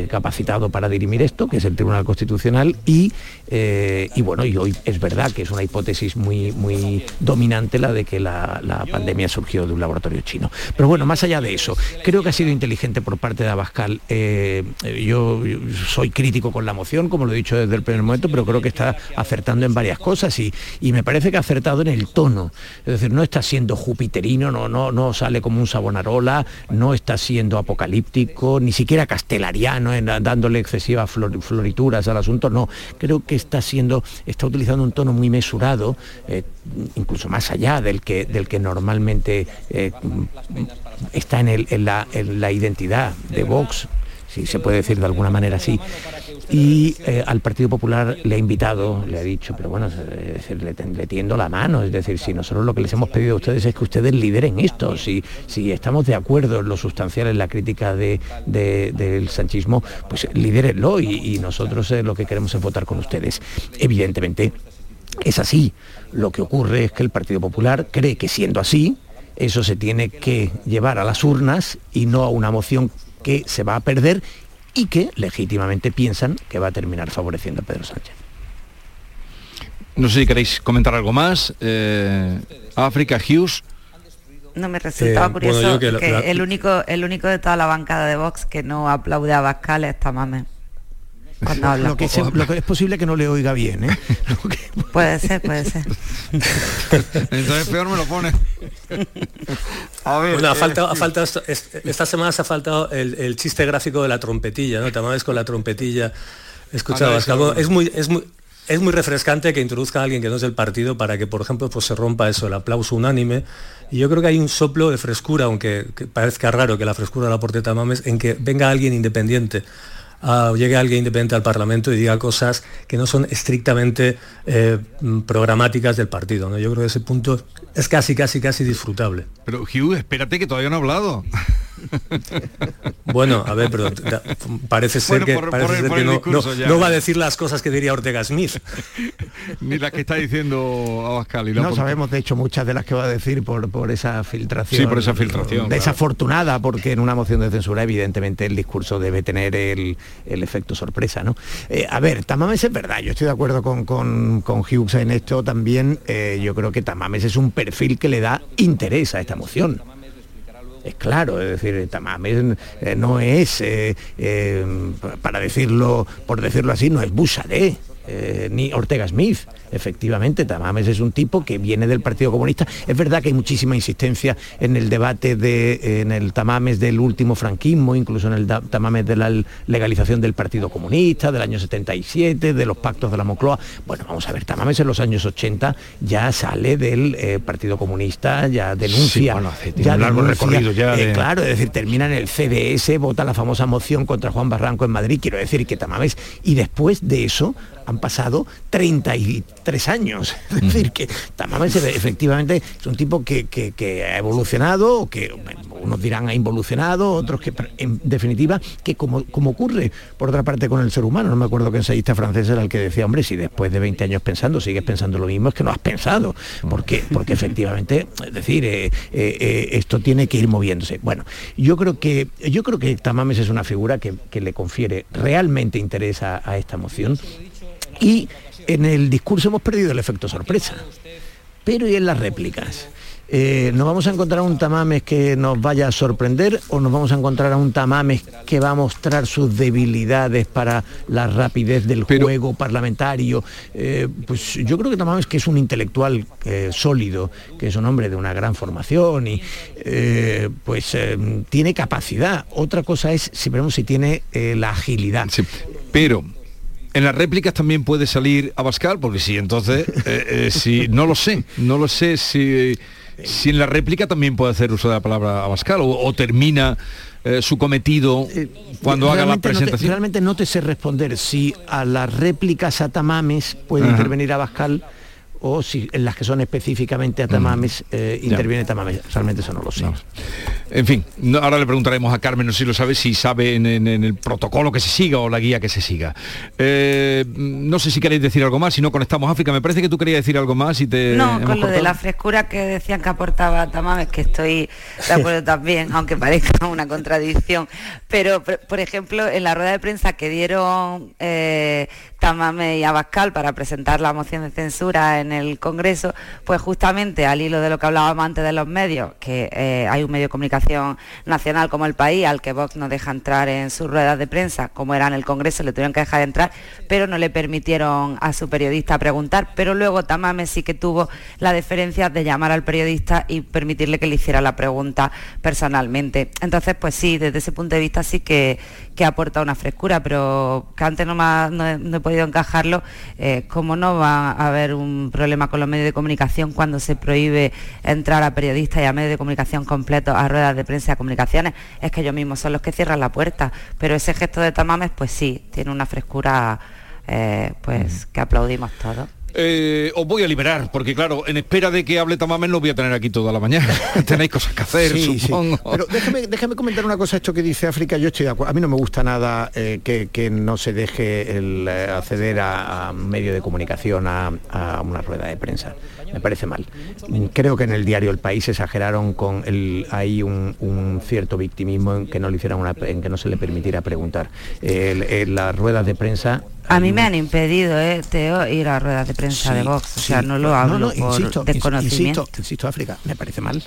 capacitado para dirimir esto, que es el Tribunal Constitucional, y, y, bueno, y hoy es verdad que es una hipótesis muy, muy dominante la de que la, la pandemia surgió de un laboratorio chino. Pero bueno, más allá de eso, creo que ha sido inteligente por parte de Abascal eh, yo soy crítico con la moción, como lo he dicho desde el primer momento, pero creo que está acertando en varias cosas y, me parece que ha acertado en el tono. Es decir, no está siendo jupiterino, no, no, no sale como un sabonarola, no está siendo apocalíptico, ni siquiera castelariano, dándole excesivas florituras al asunto, no. Creo que está siendo, está utilizando un tono muy mesurado, eh, incluso más allá del que, del que normalmente eh, está en, la, identidad de Vox, si se puede decir de alguna manera así. Y eh, al Partido Popular le ha invitado, le ha dicho, pero bueno, le, tiendo la mano, es decir, si nosotros lo que les hemos pedido a ustedes es que ustedes lideren esto, si, si estamos de acuerdo en lo sustancial en la crítica del sanchismo, pues lidérenlo y, nosotros eh, lo que queremos es votar con ustedes. Evidentemente es así. Lo que ocurre es que el Partido Popular cree que siendo así, eso se tiene que llevar a las urnas y no a una moción que se va a perder y que legítimamente piensan que va a terminar favoreciendo a Pedro Sánchez. No sé si queréis comentar algo más. Eh, África, Hughes. No me resultaba eh, curioso que, el único el único de toda la bancada de Vox que no aplaude a Bascal es Tamame. Lo que, es, posible que no le oiga bien, ¿eh? Puede ser, puede ser. Entonces peor me lo pone. A ver, bueno, ha faltado, esta semana se ha faltado el, chiste gráfico de la trompetilla, ¿no? Te amabas con la trompetilla. Escuchabas, es muy, es muy, es muy refrescante que introduzca a alguien que no es del partido para que, por ejemplo, pues se rompa eso, el aplauso unánime. Y yo creo que hay un soplo de frescura, aunque parezca raro que la frescura la aporte Tamames, en que venga alguien independiente llegue alguien independiente al Parlamento y diga cosas que no son estrictamente eh, programáticas del partido. ¿no? Yo creo que ese punto es casi, casi, casi disfrutable. Pero Hugh, espérate que todavía no ha hablado. Bueno, a ver, pero parece ser que, no, va a decir las cosas que diría Ortega Smith. Ni las que está diciendo Abascal. Y no sabemos, de hecho, muchas de las que va a decir por, por esa filtración. Sí, por esa filtración. Desafortunada, porque en una moción de censura, evidentemente, el discurso debe tener el, efecto sorpresa, ¿no? Eh, a ver, Tamames es verdad, yo estoy de acuerdo con, con, Hughes en esto también. Eh, yo creo que Tamames es un perfil que le da interés a esta moción es claro, es decir, Tamames eh, no es, eh, eh, para decirlo, por decirlo así, no es Bouchardet, ni Ortega Smith efectivamente, Tamames es un tipo que viene del Partido Comunista. Es verdad que hay muchísima insistencia en el debate de, en el Tamames del último franquismo, incluso en el Tamames de la legalización del Partido Comunista, del año 77, de los pactos de la Moncloa. Bueno, vamos a ver, Tamames en los años 80 ya sale del eh, Partido Comunista, ya denuncia. ya un largo recorrido ya. Eh, claro, es decir, termina en el CDS, vota la famosa moción contra Juan Barranco en Madrid, quiero decir que Tamames, y después de eso han pasado 33 años. Es decir, que Tamames efectivamente es un tipo que, ha evolucionado, o que unos dirán ha involucionado, otros que, en definitiva, que como, como ocurre por otra parte con el ser humano, no me acuerdo que ensayista francés era el que decía, hombre, si después de 20 años pensando sigues pensando lo mismo, es que no has pensado, porque, porque efectivamente, es decir, eh, eh, eh, esto tiene que ir moviéndose. Bueno, yo creo que, yo creo que Tamames es una figura que, le confiere realmente interés a esta moción. Y en el discurso hemos perdido el efecto sorpresa. Pero ¿y en las réplicas? Eh, ¿Nos vamos a encontrar un Tamames que nos vaya a sorprender o nos vamos a encontrar a un Tamames que va a mostrar sus debilidades para la rapidez del juego parlamentario? Eh, pues yo creo que Tamames que es un intelectual eh, sólido, que es un hombre de una gran formación y pues tiene capacidad. Otra cosa es si veremos si tiene la agilidad. pero en las réplicas también puede salir Abascal, porque sí, entonces, eh, eh, si, no lo sé, no lo sé si, si en la réplica también puede hacer uso de la palabra Abascal o, termina eh, su cometido cuando haga la presentación. realmente no te sé responder si a las réplicas a Tamames puede intervenir Abascal o si en las que son específicamente a Tamames eh, interviene Tamames. Realmente eso no lo sé. En fin, ahora le preguntaremos a Carmen, no sé si lo sabe, si sabe en, el protocolo que se siga o la guía que se siga. Eh, no sé si queréis decir algo más, si no conectamos África. Me parece que tú querías decir algo más y te... No, con lo de la frescura que decían que aportaba Tamames, que estoy de acuerdo también, aunque parezca una contradicción. Pero, por ejemplo, en la rueda de prensa que dieron eh, Tamame y Abascal para presentar la moción de censura en el Congreso, pues justamente al hilo de lo que hablábamos antes de los medios, que eh, hay un medio de comunicación nacional como El País, al que Vox no deja entrar en sus ruedas de prensa, como era en el Congreso, le tuvieron que dejar de entrar, pero no le permitieron a su periodista preguntar, pero luego Tamame sí que tuvo la deferencia de llamar al periodista y permitirle que le hiciera la pregunta personalmente. Entonces, pues sí, desde ese punto de vista sí que, que aporta una frescura, pero que antes no, no, he podido encajarlo, eh, ¿cómo no va a haber un problema con los medios de comunicación cuando se prohíbe entrar a periodistas y a medios de comunicación completos, a ruedas de prensa y a comunicaciones? Es que ellos mismos son los que cierran la puerta, pero ese gesto de Tamames, pues sí, tiene una frescura eh, pues que aplaudimos todos. Eh, os voy a liberar, porque claro, en espera de que hable Tamames no voy a tener aquí toda la mañana. Tenéis cosas que hacer, supongo. Pero déjame, comentar una cosa, esto que dice África, yo estoy de acuerdo. A mí no me gusta nada eh, que, no se deje el, eh, acceder a, medio de comunicación a, una rueda de prensa. Me parece mal. Creo que en el diario El País exageraron con el, hay un, cierto victimismo en que no le hicieran una, en que no se le permitiera preguntar. las ruedas de prensa a mí me han impedido, eh, Teo, ir a ruedas de prensa de Vox. O sea, no lo hablo por insisto, desconocimiento. Insisto, insisto, África, me parece mal.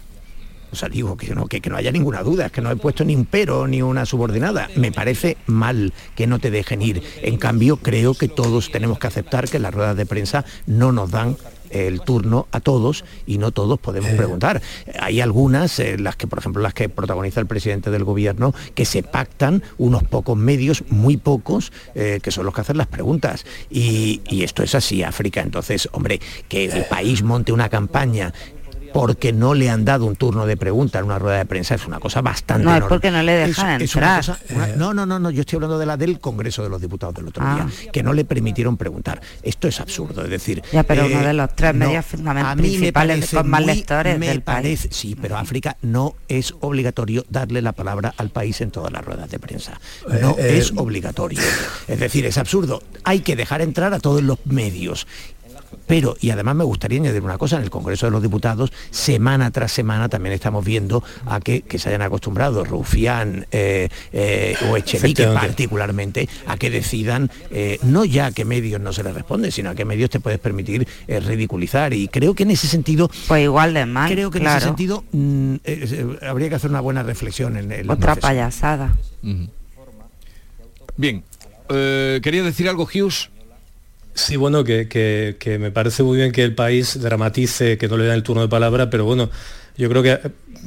O sea, digo que no, que, no haya ninguna duda, es que no he puesto ni un pero ni una subordinada. Me parece mal que no te dejen ir. En cambio, creo que todos tenemos que aceptar que las ruedas de prensa no nos dan el turno a todos y no todos podemos preguntar. Hay algunas, eh, las que, por ejemplo, las que protagoniza el presidente del gobierno, que se pactan unos pocos medios, muy pocos, eh, que son los que hacen las preguntas. Y, esto es así, África. Entonces, hombre, que el país monte una campaña porque no le han dado un turno de pregunta en una rueda de prensa es una cosa bastante No, es porque no le dejan entrar. no, no, no, no, yo estoy hablando de la del Congreso de los Diputados del otro día, ah. que no le permitieron preguntar. Esto es absurdo, es decir... Ya, pero uno de los tres medios fundamentales principales con más lectores del país. Sí, pero África no es obligatorio darle la palabra al país en todas las ruedas de prensa. No eh, es eh, obligatorio. Es decir, es absurdo. Hay que dejar entrar a todos los medios pero, y además me gustaría añadir una cosa, en el Congreso de los Diputados, semana tras semana también estamos viendo a que, se hayan acostumbrado Rufián eh, eh, o Echenique particularmente a que decidan eh, no ya a qué medios no se les responde, sino a qué medios te puedes permitir ridiculizar. Y creo que en ese sentido... Pues igual de mal. Creo que en ese sentido mm, habría que hacer una buena reflexión en el... Otra payasada. Bien. ¿Quería decir algo, Hughes? Sí, bueno, que, me parece muy bien que el país dramatice, que no le den el turno de palabra, pero bueno, yo creo que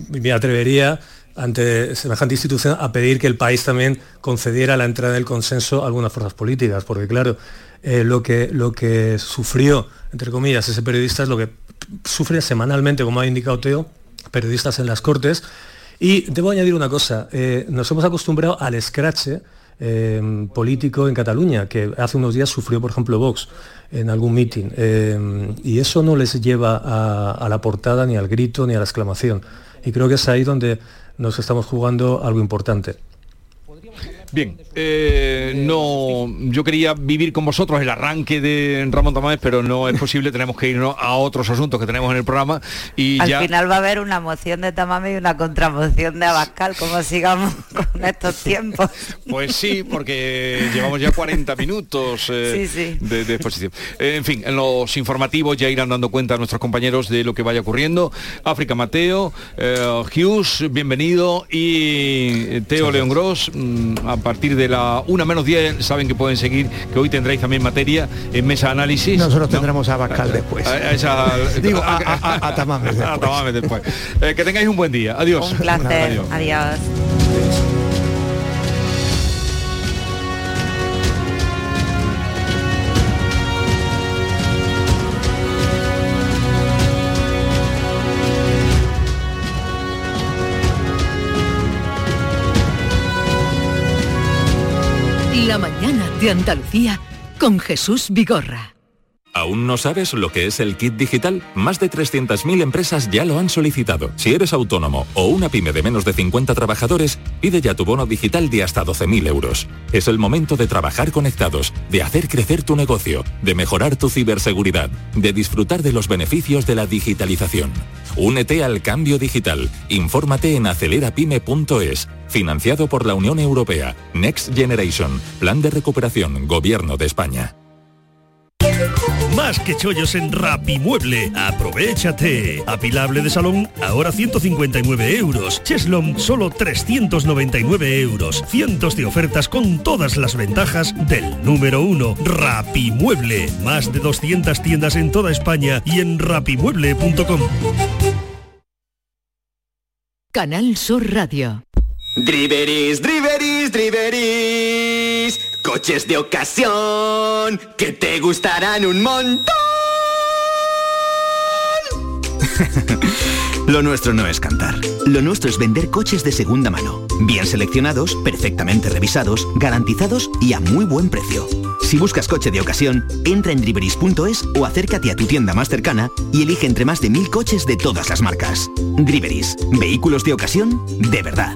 me atrevería ante semejante institución a pedir que el país también concediera la entrada del consenso a algunas fuerzas políticas, porque claro, eh, lo, que, lo que sufrió, entre comillas, ese periodista es lo que sufre semanalmente, como ha indicado Teo, periodistas en las Cortes. Y debo añadir una cosa, eh, nos hemos acostumbrado al escrache Em, político en Cataluña, que hace unos días sufrió, por ejemplo, Vox en algún mitin. Em, y eso no les lleva a, la portada, ni al grito, ni a la exclamación. Y creo que es ahí donde nos estamos jugando algo importante. Bien, eh, no, yo quería vivir con vosotros el arranque de Ramón Tomás, pero no es posible, tenemos que irnos a otros asuntos que tenemos en el programa y Al final va a haber una moción de Tamame y una contramoción de Abascal, como sigamos con estos tiempos. Pues sí, porque llevamos ya 40 minutos eh, De, exposición. Eh, en fin, en los informativos ya irán dando cuenta a nuestros compañeros de lo que vaya ocurriendo. África Mateo, Hughes, bienvenido, y Teo León Gross, mm, a partir de la una menos 10 saben que pueden seguir, que hoy tendréis también materia en mesa análisis. Nosotros tendremos a Bascal después. Digo, a, Tamames después. Eh, que tengáis un buen día. Adiós. Un placer. Adiós. De Andalucía con Jesús Vigorra. ¿Aún no sabes lo que es el kit digital? Más de 300.000 empresas ya lo han solicitado. Si eres autónomo o una pyme de menos de 50 trabajadores, pide ya tu bono digital de hasta 12.000 euros. Es el momento de trabajar conectados, de hacer crecer tu negocio, de mejorar tu ciberseguridad, de disfrutar de los beneficios de la digitalización. Únete al cambio digital. Infórmate en acelerapyme.es Financiado por la Unión Europea. Next Generation. Plan de recuperación. Gobierno de España. Más que chollos en Rapimueble. Aprovechate. Apilable de salón, ahora 159 euros. Cheslom, solo 399 euros. Cientos de ofertas con todas las ventajas del número uno. Rapimueble. Más de 200 tiendas en toda España y en rapimueble.com. Canal Sur Radio. Driveris, driveris, driveris. Coches de ocasión que te gustarán un montón. Lo nuestro no es cantar. Lo nuestro es vender coches de segunda mano. Bien seleccionados, perfectamente revisados, garantizados y a muy buen precio. Si buscas coche de ocasión, entra en driveris.es o acércate a tu tienda más cercana y elige entre más de mil coches de todas las marcas. Driveris, vehículos de ocasión de verdad.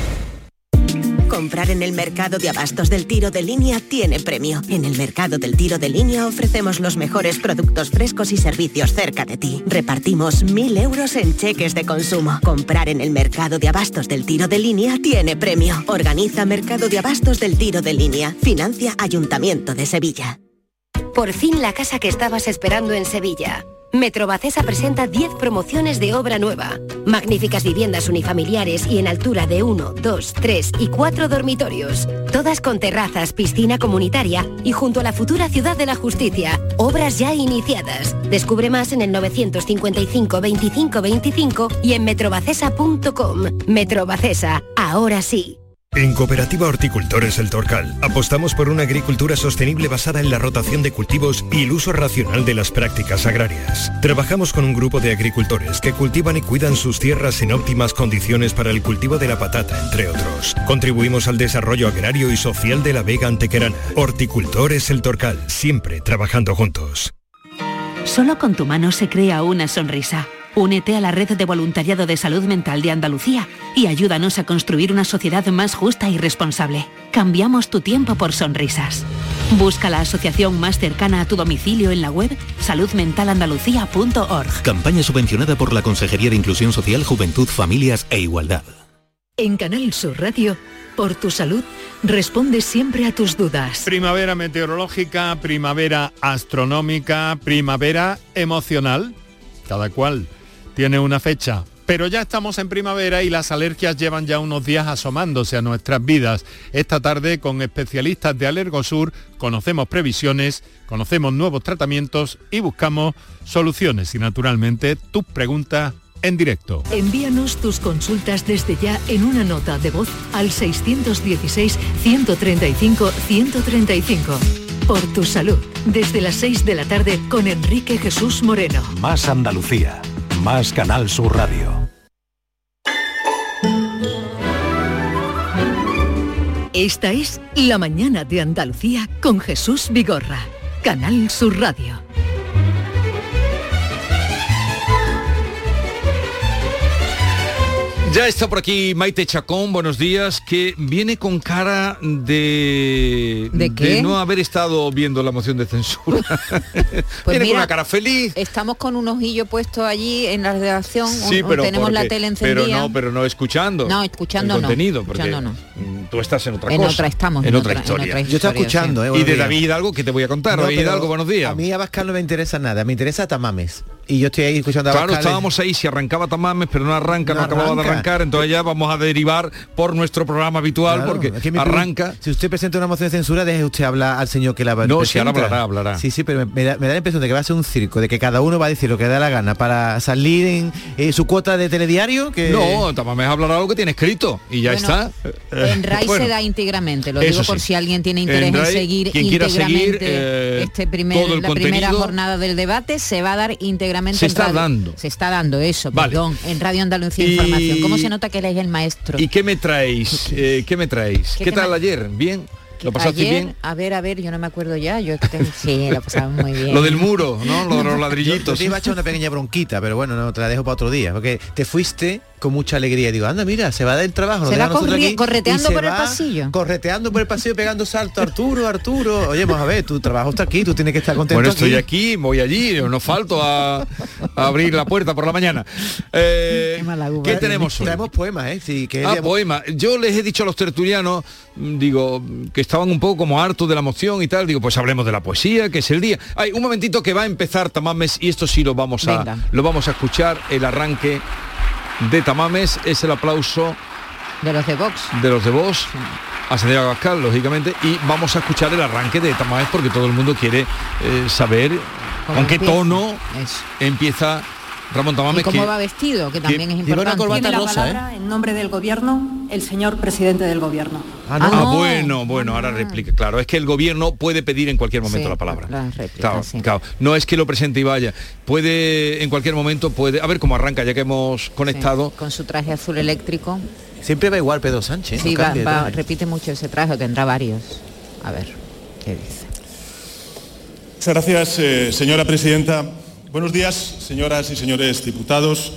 Comprar en el mercado de abastos del tiro de línea tiene premio. En el mercado del tiro de línea ofrecemos los mejores productos frescos y servicios cerca de ti. Repartimos mil euros en cheques de consumo. Comprar en el mercado de abastos del tiro de línea tiene premio. Organiza Mercado de Abastos del Tiro de Línea. Financia Ayuntamiento de Sevilla. Por fin la casa que estabas esperando en Sevilla. Metrobacesa presenta 10 promociones de obra nueva. Magníficas viviendas unifamiliares y en altura de 1, 2, 3 y 4 dormitorios. Todas con terrazas, piscina comunitaria y junto a la futura Ciudad de la Justicia. Obras ya iniciadas. Descubre más en el 955 25 25 y en metrobacesa.com. Metrobacesa, ahora sí. En Cooperativa Horticultores El Torcal apostamos por una agricultura sostenible basada en la rotación de cultivos y el uso racional de las prácticas agrarias. Trabajamos con un grupo de agricultores que cultivan y cuidan sus tierras en óptimas condiciones para el cultivo de la patata, entre otros. Contribuimos al desarrollo agrario y social de la Vega Antequerana. Horticultores El Torcal, siempre trabajando juntos. Solo con tu mano se crea una sonrisa. Únete a la red de voluntariado de salud mental de Andalucía y ayúdanos a construir una sociedad más justa y responsable. Cambiamos tu tiempo por sonrisas. Busca la asociación más cercana a tu domicilio en la web saludmentalandalucía.org. Campaña subvencionada por la Consejería de Inclusión Social, Juventud, Familias e Igualdad. En Canal Sur Radio, por tu salud, responde siempre a tus dudas. Primavera meteorológica, primavera astronómica, primavera emocional. Cada cual tiene una fecha. Pero ya estamos en primavera y las alergias llevan ya unos días asomándose a nuestras vidas. Esta tarde con especialistas de Alergosur conocemos previsiones, conocemos nuevos tratamientos y buscamos soluciones y naturalmente tus preguntas en directo. Envíanos tus consultas desde ya en una nota de voz al 616-135-135. Por tu salud, desde las 6 de la tarde con Enrique Jesús Moreno. Más Andalucía, más Canal Sur Radio. Esta es La Mañana de Andalucía con Jesús Vigorra, Canal Sur Radio. Ya está por aquí Maite Chacón, buenos días, que viene con cara de, ¿De qué? no haber estado viendo la moción de censura. Pues viene con una cara feliz. Estamos con un ojillo puesto allí en la redacción, Sí, un- pero tenemos la tele encendida. Pero no, pero no escuchando. No, escuchando el no, contenido, porque escuchando mm, tú estás en otra En cosa. otra estamos, en, en otra, otra- en historia. otra Yo estoy historia, escuchando, sí. eh, y de. David Hidalgo, que te voy a contar? No, David Hidalgo, buenos días. A mí Abascal no me interesa nada, me interesa Tamames. Y yo estoy ahí escuchando a Claro, estábamos ahí, si arrancaba Tamames, pero no arranca, no, No acababa de arranca. Entonces ya vamos a derivar por nuestro programa habitual, Claro, porque es que arranca. Si usted presenta una moción de censura, deje usted hablar al señor que la va No, si ahora presenta. hablará, hablará. Sí, sí, pero me, me da, me da la impresión de que va a ser un circo, de que cada uno va a decir lo que da la gana para salir en eh, su cuota de telediario. Que... No, Tamames hablará lo que tiene escrito y ya Bueno, está. En RAI Bueno, se da íntegramente, lo digo por sí. si alguien tiene interés En en, RAI, seguir quien quiera seguir, íntegramente eh, este primer, todo el la primera contenido. jornada del debate, se va a dar íntegramente Se en está radio- dando. Se está dando eso, Vale. perdón, en Radio Andalucía Y- Información. ¿Cómo se nota que él es el maestro? ¿Y qué me traéis? Eh, ¿Qué me traéis? ¿Qué ¿Qué, tal ayer? ¿Bien? ¿Lo pasaste Ayer, bien? a ver, a ver, yo no me acuerdo ya, yo sí, lo pasamos muy bien. Lo del muro, ¿no? Lo de los Yo ladrillitos. te iba a echar una pequeña bronquita, pero bueno, no, te la dejo para otro día. Porque te fuiste con mucha alegría. Digo, anda, mira, se va del trabajo. Se va corri- aquí, correteando se por el pasillo. Correteando por el pasillo, pegando salto. Arturo, Arturo. Oye, vamos a ver, tu trabajo está aquí, tú tienes que estar contento Bueno, estoy aquí. aquí, voy allí, no falto a, a abrir la puerta por la mañana. Eh, ¿Qué tenemos hoy? Traemos poemas, ¿eh? Sí, que Ah, poema. Yo les he dicho a los tertulianos, digo, que estaban un poco como hartos de la moción y tal. Digo, pues hablemos de la poesía, que es el día. Hay un momentito que va a empezar Tamames y esto sí lo vamos a, Venga. lo vamos a escuchar. El arranque de Tamames es el aplauso De los de Vox. de los de Vox a Santiago Abascal, lógicamente, y vamos a escuchar el arranque de Tamames porque todo el mundo quiere eh, saber ¿Cómo con qué empieza? tono Eso. empieza Ramón Tamames. ¿Y cómo que- va vestido? Que también es lleva una importante. Tiene la rosa, ¿eh? palabra en nombre del gobierno el señor presidente del gobierno. Ah, bueno, bueno, ahora replique. Claro, es que el gobierno puede pedir en cualquier momento Sí, la palabra. la réplica, Claro, sí. claro. No es que lo presente y vaya. Puede, en cualquier momento, puede. A ver cómo arranca, ya que hemos conectado. Con su traje azul eléctrico. Siempre va igual Pedro Sánchez. Sí, no va- cambia, va- ¿no? repite mucho ese traje, tendrá varios. A ver, ¿qué dice? Muchas gracias, eh, señora presidenta. Buenos días, señoras y señores diputados.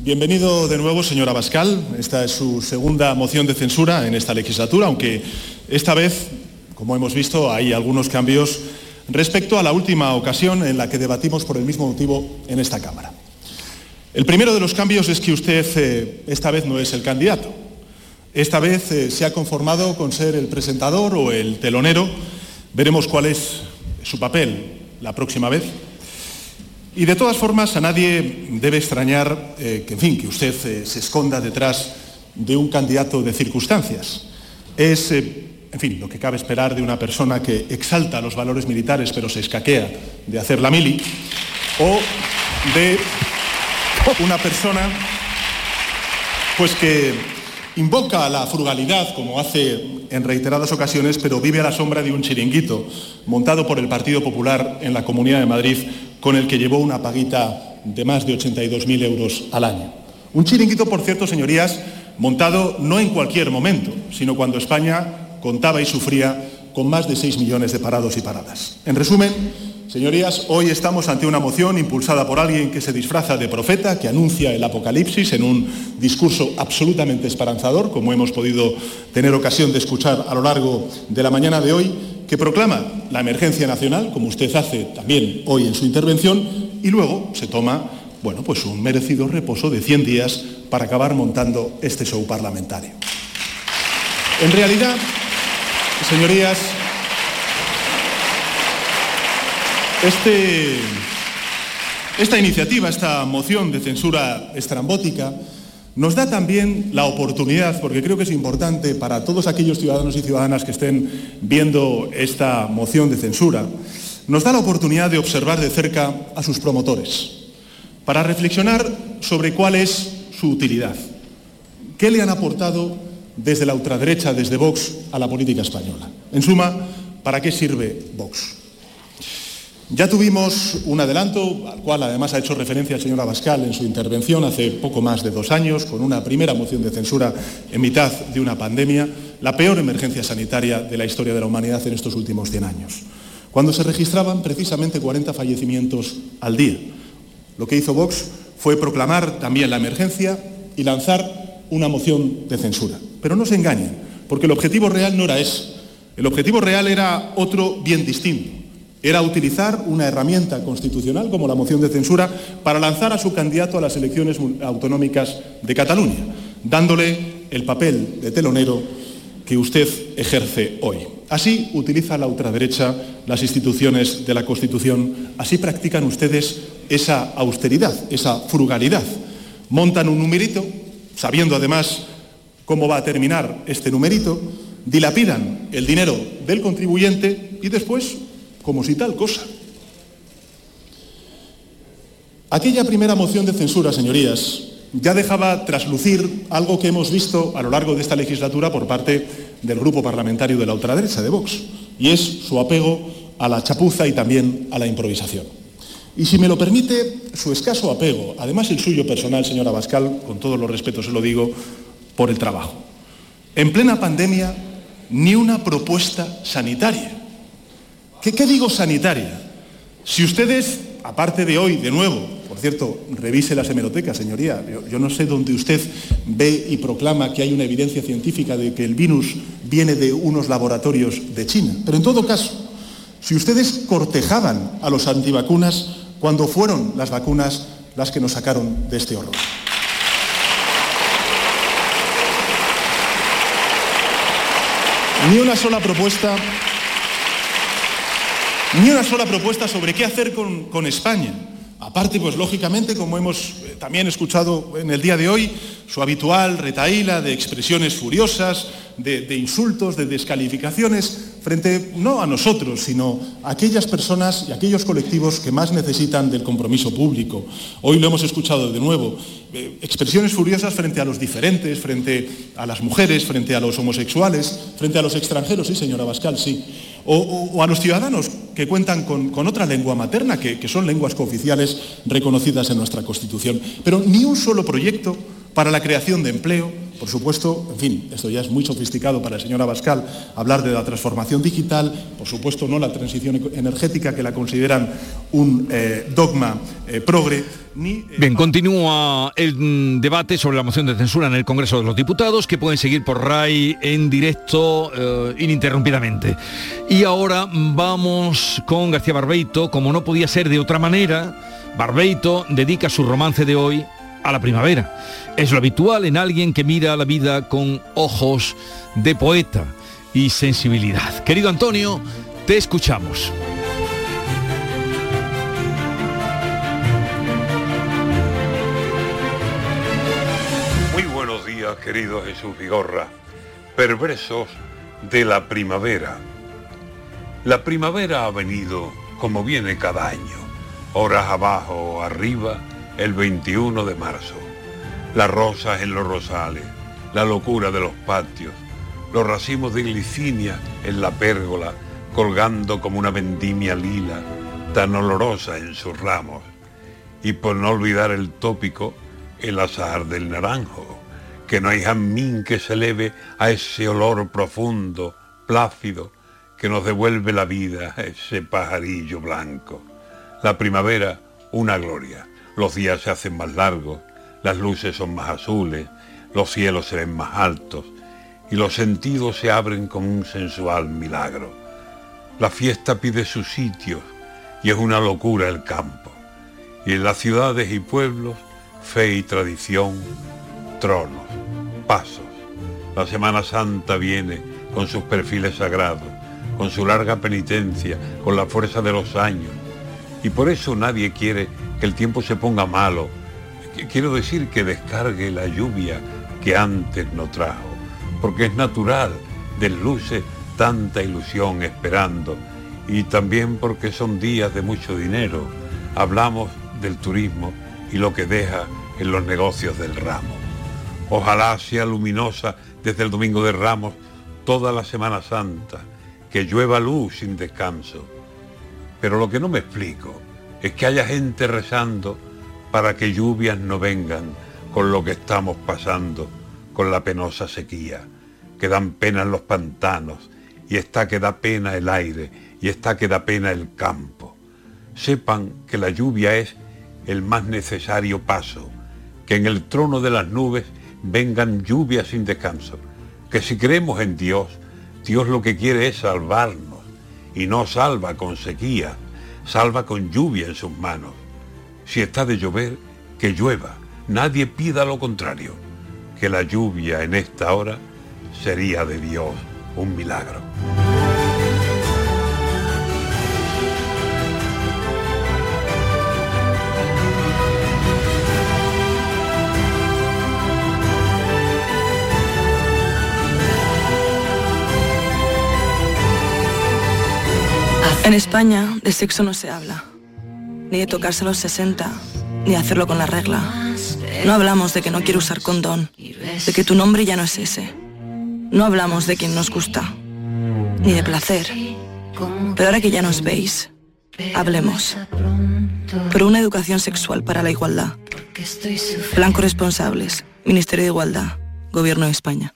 Bienvenido de nuevo, señora Bascal. Esta es su segunda moción de censura en esta legislatura, aunque esta vez, como hemos visto, hay algunos cambios respecto a la última ocasión en la que debatimos por el mismo motivo en esta Cámara. El primero de los cambios es que usted eh, esta vez no es el candidato. Esta vez eh, se ha conformado con ser el presentador o el telonero. Veremos cuál es su papel la próxima vez. Y de todas formas, a nadie debe extrañar eh, que, en fin, que usted eh, se esconda detrás de un candidato de circunstancias. Es, eh, en fin, lo que cabe esperar de una persona que exalta los valores militares pero se escaquea de hacer la mili, o de una persona pues que invoca la frugalidad, como hace en reiteradas ocasiones, pero vive a la sombra de un chiringuito montado por el Partido Popular en la Comunidad de Madrid, con el que llevó una paguita de más de 82.000 euros al año. Un chiringuito, por cierto, señorías, montado no en cualquier momento, sino cuando España contaba y sufría con más de 6 millones de parados y paradas. En resumen, Señorías, hoy estamos ante una moción impulsada por alguien que se disfraza de profeta, que anuncia el apocalipsis en un discurso absolutamente esperanzador, como hemos podido tener ocasión de escuchar a lo largo de la mañana de hoy, que proclama la emergencia nacional, como usted hace también hoy en su intervención, y luego se toma, bueno, pues un merecido reposo de 100 días para acabar montando este show parlamentario. En realidad, señorías, Este, esta iniciativa, esta moción de censura estrambótica, nos da también la oportunidad, porque creo que es importante para todos aquellos ciudadanos y ciudadanas que estén viendo esta moción de censura, nos da la oportunidad de observar de cerca a sus promotores, para reflexionar sobre cuál es su utilidad, qué le han aportado desde la ultraderecha, desde Vox, a la política española. En suma, ¿para qué sirve Vox? Ya tuvimos un adelanto, al cual además ha hecho referencia el señor Abascal en su intervención hace poco más de dos años, con una primera moción de censura en mitad de una pandemia, la peor emergencia sanitaria de la historia de la humanidad en estos últimos 100 años, cuando se registraban precisamente 40 fallecimientos al día. Lo que hizo Vox fue proclamar también la emergencia y lanzar una moción de censura. Pero no se engañen, porque el objetivo real no era ese. El objetivo real era otro bien distinto era utilizar una herramienta constitucional como la moción de censura para lanzar a su candidato a las elecciones autonómicas de Cataluña, dándole el papel de telonero que usted ejerce hoy. Así utiliza la ultraderecha las instituciones de la Constitución, así practican ustedes esa austeridad, esa frugalidad. Montan un numerito, sabiendo además cómo va a terminar este numerito, dilapidan el dinero del contribuyente y después como si tal cosa. Aquella primera moción de censura, señorías, ya dejaba traslucir algo que hemos visto a lo largo de esta legislatura por parte del grupo parlamentario de la ultraderecha de Vox, y es su apego a la chapuza y también a la improvisación. Y si me lo permite, su escaso apego, además el suyo personal, señora Bascal, con todos los respetos se lo digo, por el trabajo. En plena pandemia, ni una propuesta sanitaria. ¿Qué, digo sanitaria? Si ustedes, aparte de hoy, de nuevo, por cierto, revise las hemerotecas, señoría, yo, no sé dónde usted ve y proclama que hay una evidencia científica de que el virus viene de unos laboratorios de China, pero en todo caso, si ustedes cortejaban a los antivacunas cuando fueron las vacunas las que nos sacaron de este horror. Ni una sola propuesta ni una sola propuesta sobre qué hacer con, España. Aparte, pues lógicamente, como hemos eh, también escuchado en el día de hoy, su habitual retaíla de expresiones furiosas, de, insultos, de descalificaciones, frente no a nosotros, sino a aquellas personas y aquellos colectivos que más necesitan del compromiso público. Hoy lo hemos escuchado de nuevo, eh, expresiones furiosas frente a los diferentes, frente a las mujeres, frente a los homosexuales, frente a los extranjeros, sí, señora Bascal, sí o, a los ciudadanos que cuentan con, otra lengua materna, que, que son lenguas cooficiales reconocidas en nuestra Constitución. Pero ni un solo proyecto para la creación de empleo, por supuesto, en fin, esto ya es muy sofisticado para el señor Abascal, hablar de la transformación digital, por supuesto no la transición energética, que la consideran un eh, dogma eh, progre. Eh, Bien, continúa el mm, debate sobre la moción de censura en el Congreso de los Diputados, que pueden seguir por RAI en directo ininterrumpidamente. Y ahora vamos con García Barbeito, como no podía ser de otra manera, Barbeito dedica su romance de hoy a la primavera. Es lo habitual en alguien que mira la vida con ojos de poeta y sensibilidad. Querido Antonio, te escuchamos. Muy buenos días, querido Jesús Vigorra. Perversos de la primavera. La primavera ha venido como viene cada año, horas abajo o arriba, el 21 de marzo las rosas en los rosales, la locura de los patios, los racimos de glicinia en la pérgola, colgando como una vendimia lila, tan olorosa en sus ramos. Y por no olvidar el tópico, el azar del naranjo, que no hay jamín que se eleve a ese olor profundo, plácido, que nos devuelve la vida, ese pajarillo blanco. La primavera, una gloria. Los días se hacen más largos, las luces son más azules, los cielos se ven más altos y los sentidos se abren con un sensual milagro. La fiesta pide sus sitios y es una locura el campo. Y en las ciudades y pueblos, fe y tradición, tronos, pasos. La Semana Santa viene con sus perfiles sagrados, con su larga penitencia, con la fuerza de los años. Y por eso nadie quiere que el tiempo se ponga malo. Quiero decir que descargue la lluvia que antes no trajo, porque es natural, desluce tanta ilusión esperando, y también porque son días de mucho dinero. Hablamos del turismo y lo que deja en los negocios del ramo. Ojalá sea luminosa desde el Domingo de Ramos toda la Semana Santa, que llueva luz sin descanso. Pero lo que no me explico es que haya gente rezando para que lluvias no vengan con lo que estamos pasando, con la penosa sequía, que dan pena en los pantanos, y está que da pena el aire, y está que da pena el campo. Sepan que la lluvia es el más necesario paso, que en el trono de las nubes vengan lluvias sin descanso, que si creemos en Dios, Dios lo que quiere es salvarnos, y no salva con sequía, salva con lluvia en sus manos. Si está de llover, que llueva, nadie pida lo contrario, que la lluvia en esta hora sería de Dios un milagro. En España de sexo no se habla, ni de tocarse los 60, ni de hacerlo con la regla. No hablamos de que no quiero usar condón, de que tu nombre ya no es ese. No hablamos de quien nos gusta, ni de placer. Pero ahora que ya nos veis, hablemos. Por una educación sexual para la igualdad. Plan corresponsables, Ministerio de Igualdad, Gobierno de España.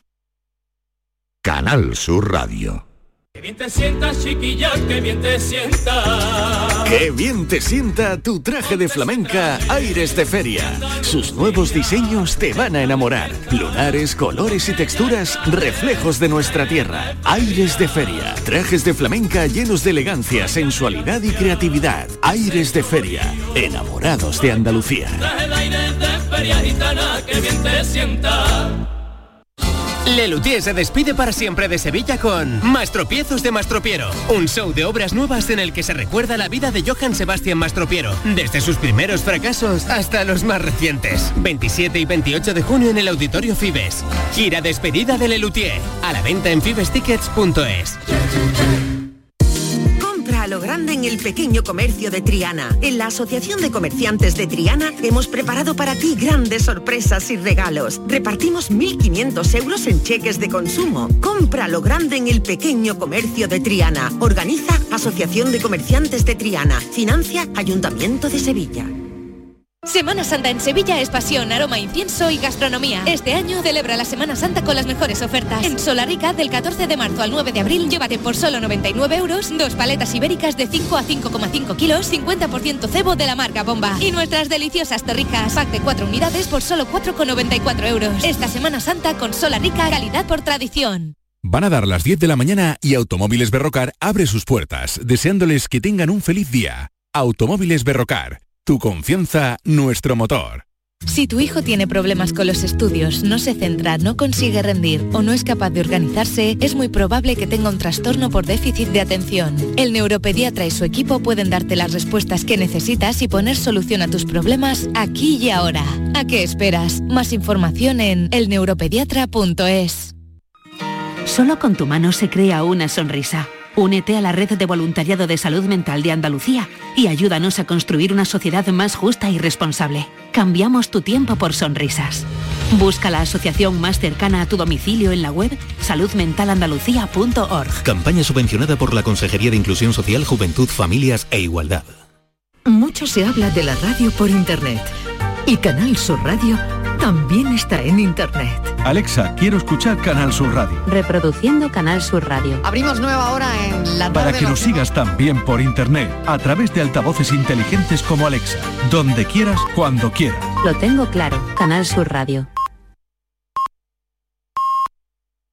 Canal Sur Radio. Que bien te sientas, chiquilla, que bien te sienta. Qué bien te sienta tu traje de flamenca Aires de Feria. Sus nuevos diseños te van a enamorar. Lunares, colores y texturas, reflejos de nuestra tierra. Aires de Feria. Trajes de flamenca llenos de elegancia, sensualidad y creatividad. Aires de Feria. Enamorados de Andalucía. Traje de aires de feria gitana, que bien te sienta. Lelutier se despide para siempre de Sevilla con Mastropiezos de Mastropiero, un show de obras nuevas en el que se recuerda la vida de Johann Sebastian Mastropiero, desde sus primeros fracasos hasta los más recientes. 27 y 28 de junio en el Auditorio Fibes. Gira despedida de Lelutier, a la venta en fibestickets.es. Grande en el pequeño comercio de Triana. En la Asociación de Comerciantes de Triana hemos preparado para ti grandes sorpresas y regalos. Repartimos 1.500 euros en cheques de consumo. Compra lo grande en el pequeño comercio de Triana. Organiza Asociación de Comerciantes de Triana. Financia Ayuntamiento de Sevilla. Semana Santa en Sevilla es pasión, aroma, incienso y gastronomía. Este año celebra la Semana Santa con las mejores ofertas. En Solarica, del 14 de marzo al 9 de abril, llévate por solo 99 euros dos paletas ibéricas de 5 a 5,5 kilos, 50% cebo de la marca Bomba. Y nuestras deliciosas torricas, pack de 4 unidades por solo 4,94 euros. Esta Semana Santa con Solarica, calidad por tradición. Van a dar las 10 de la mañana y Automóviles Berrocar abre sus puertas, deseándoles que tengan un feliz día. Automóviles Berrocar, tu confianza, nuestro motor. Si tu hijo tiene problemas con los estudios, no se centra, no consigue rendir o no es capaz de organizarse, es muy probable que tenga un trastorno por déficit de atención. El neuropediatra y su equipo pueden darte las respuestas que necesitas y poner solución a tus problemas aquí y ahora. ¿A qué esperas? Más información en elneuropediatra.es. Solo con tu mano se crea una sonrisa. Únete a la red de voluntariado de salud mental de Andalucía y ayúdanos a construir una sociedad más justa y responsable. Cambiamos tu tiempo por sonrisas. Busca la asociación más cercana a tu domicilio en la web saludmentalandalucía.org. Campaña subvencionada por la Consejería de Inclusión Social, Juventud, Familias e Igualdad. Mucho se habla de la radio por internet y Canal Sur Radio también está en internet. Alexa, quiero escuchar Canal Sur Radio. Reproduciendo Canal Sur Radio. Abrimos nueva hora en la Para que nos sigas también por internet, a través de altavoces inteligentes como Alexa, donde quieras, cuando quieras. Lo tengo claro, Canal Sur Radio.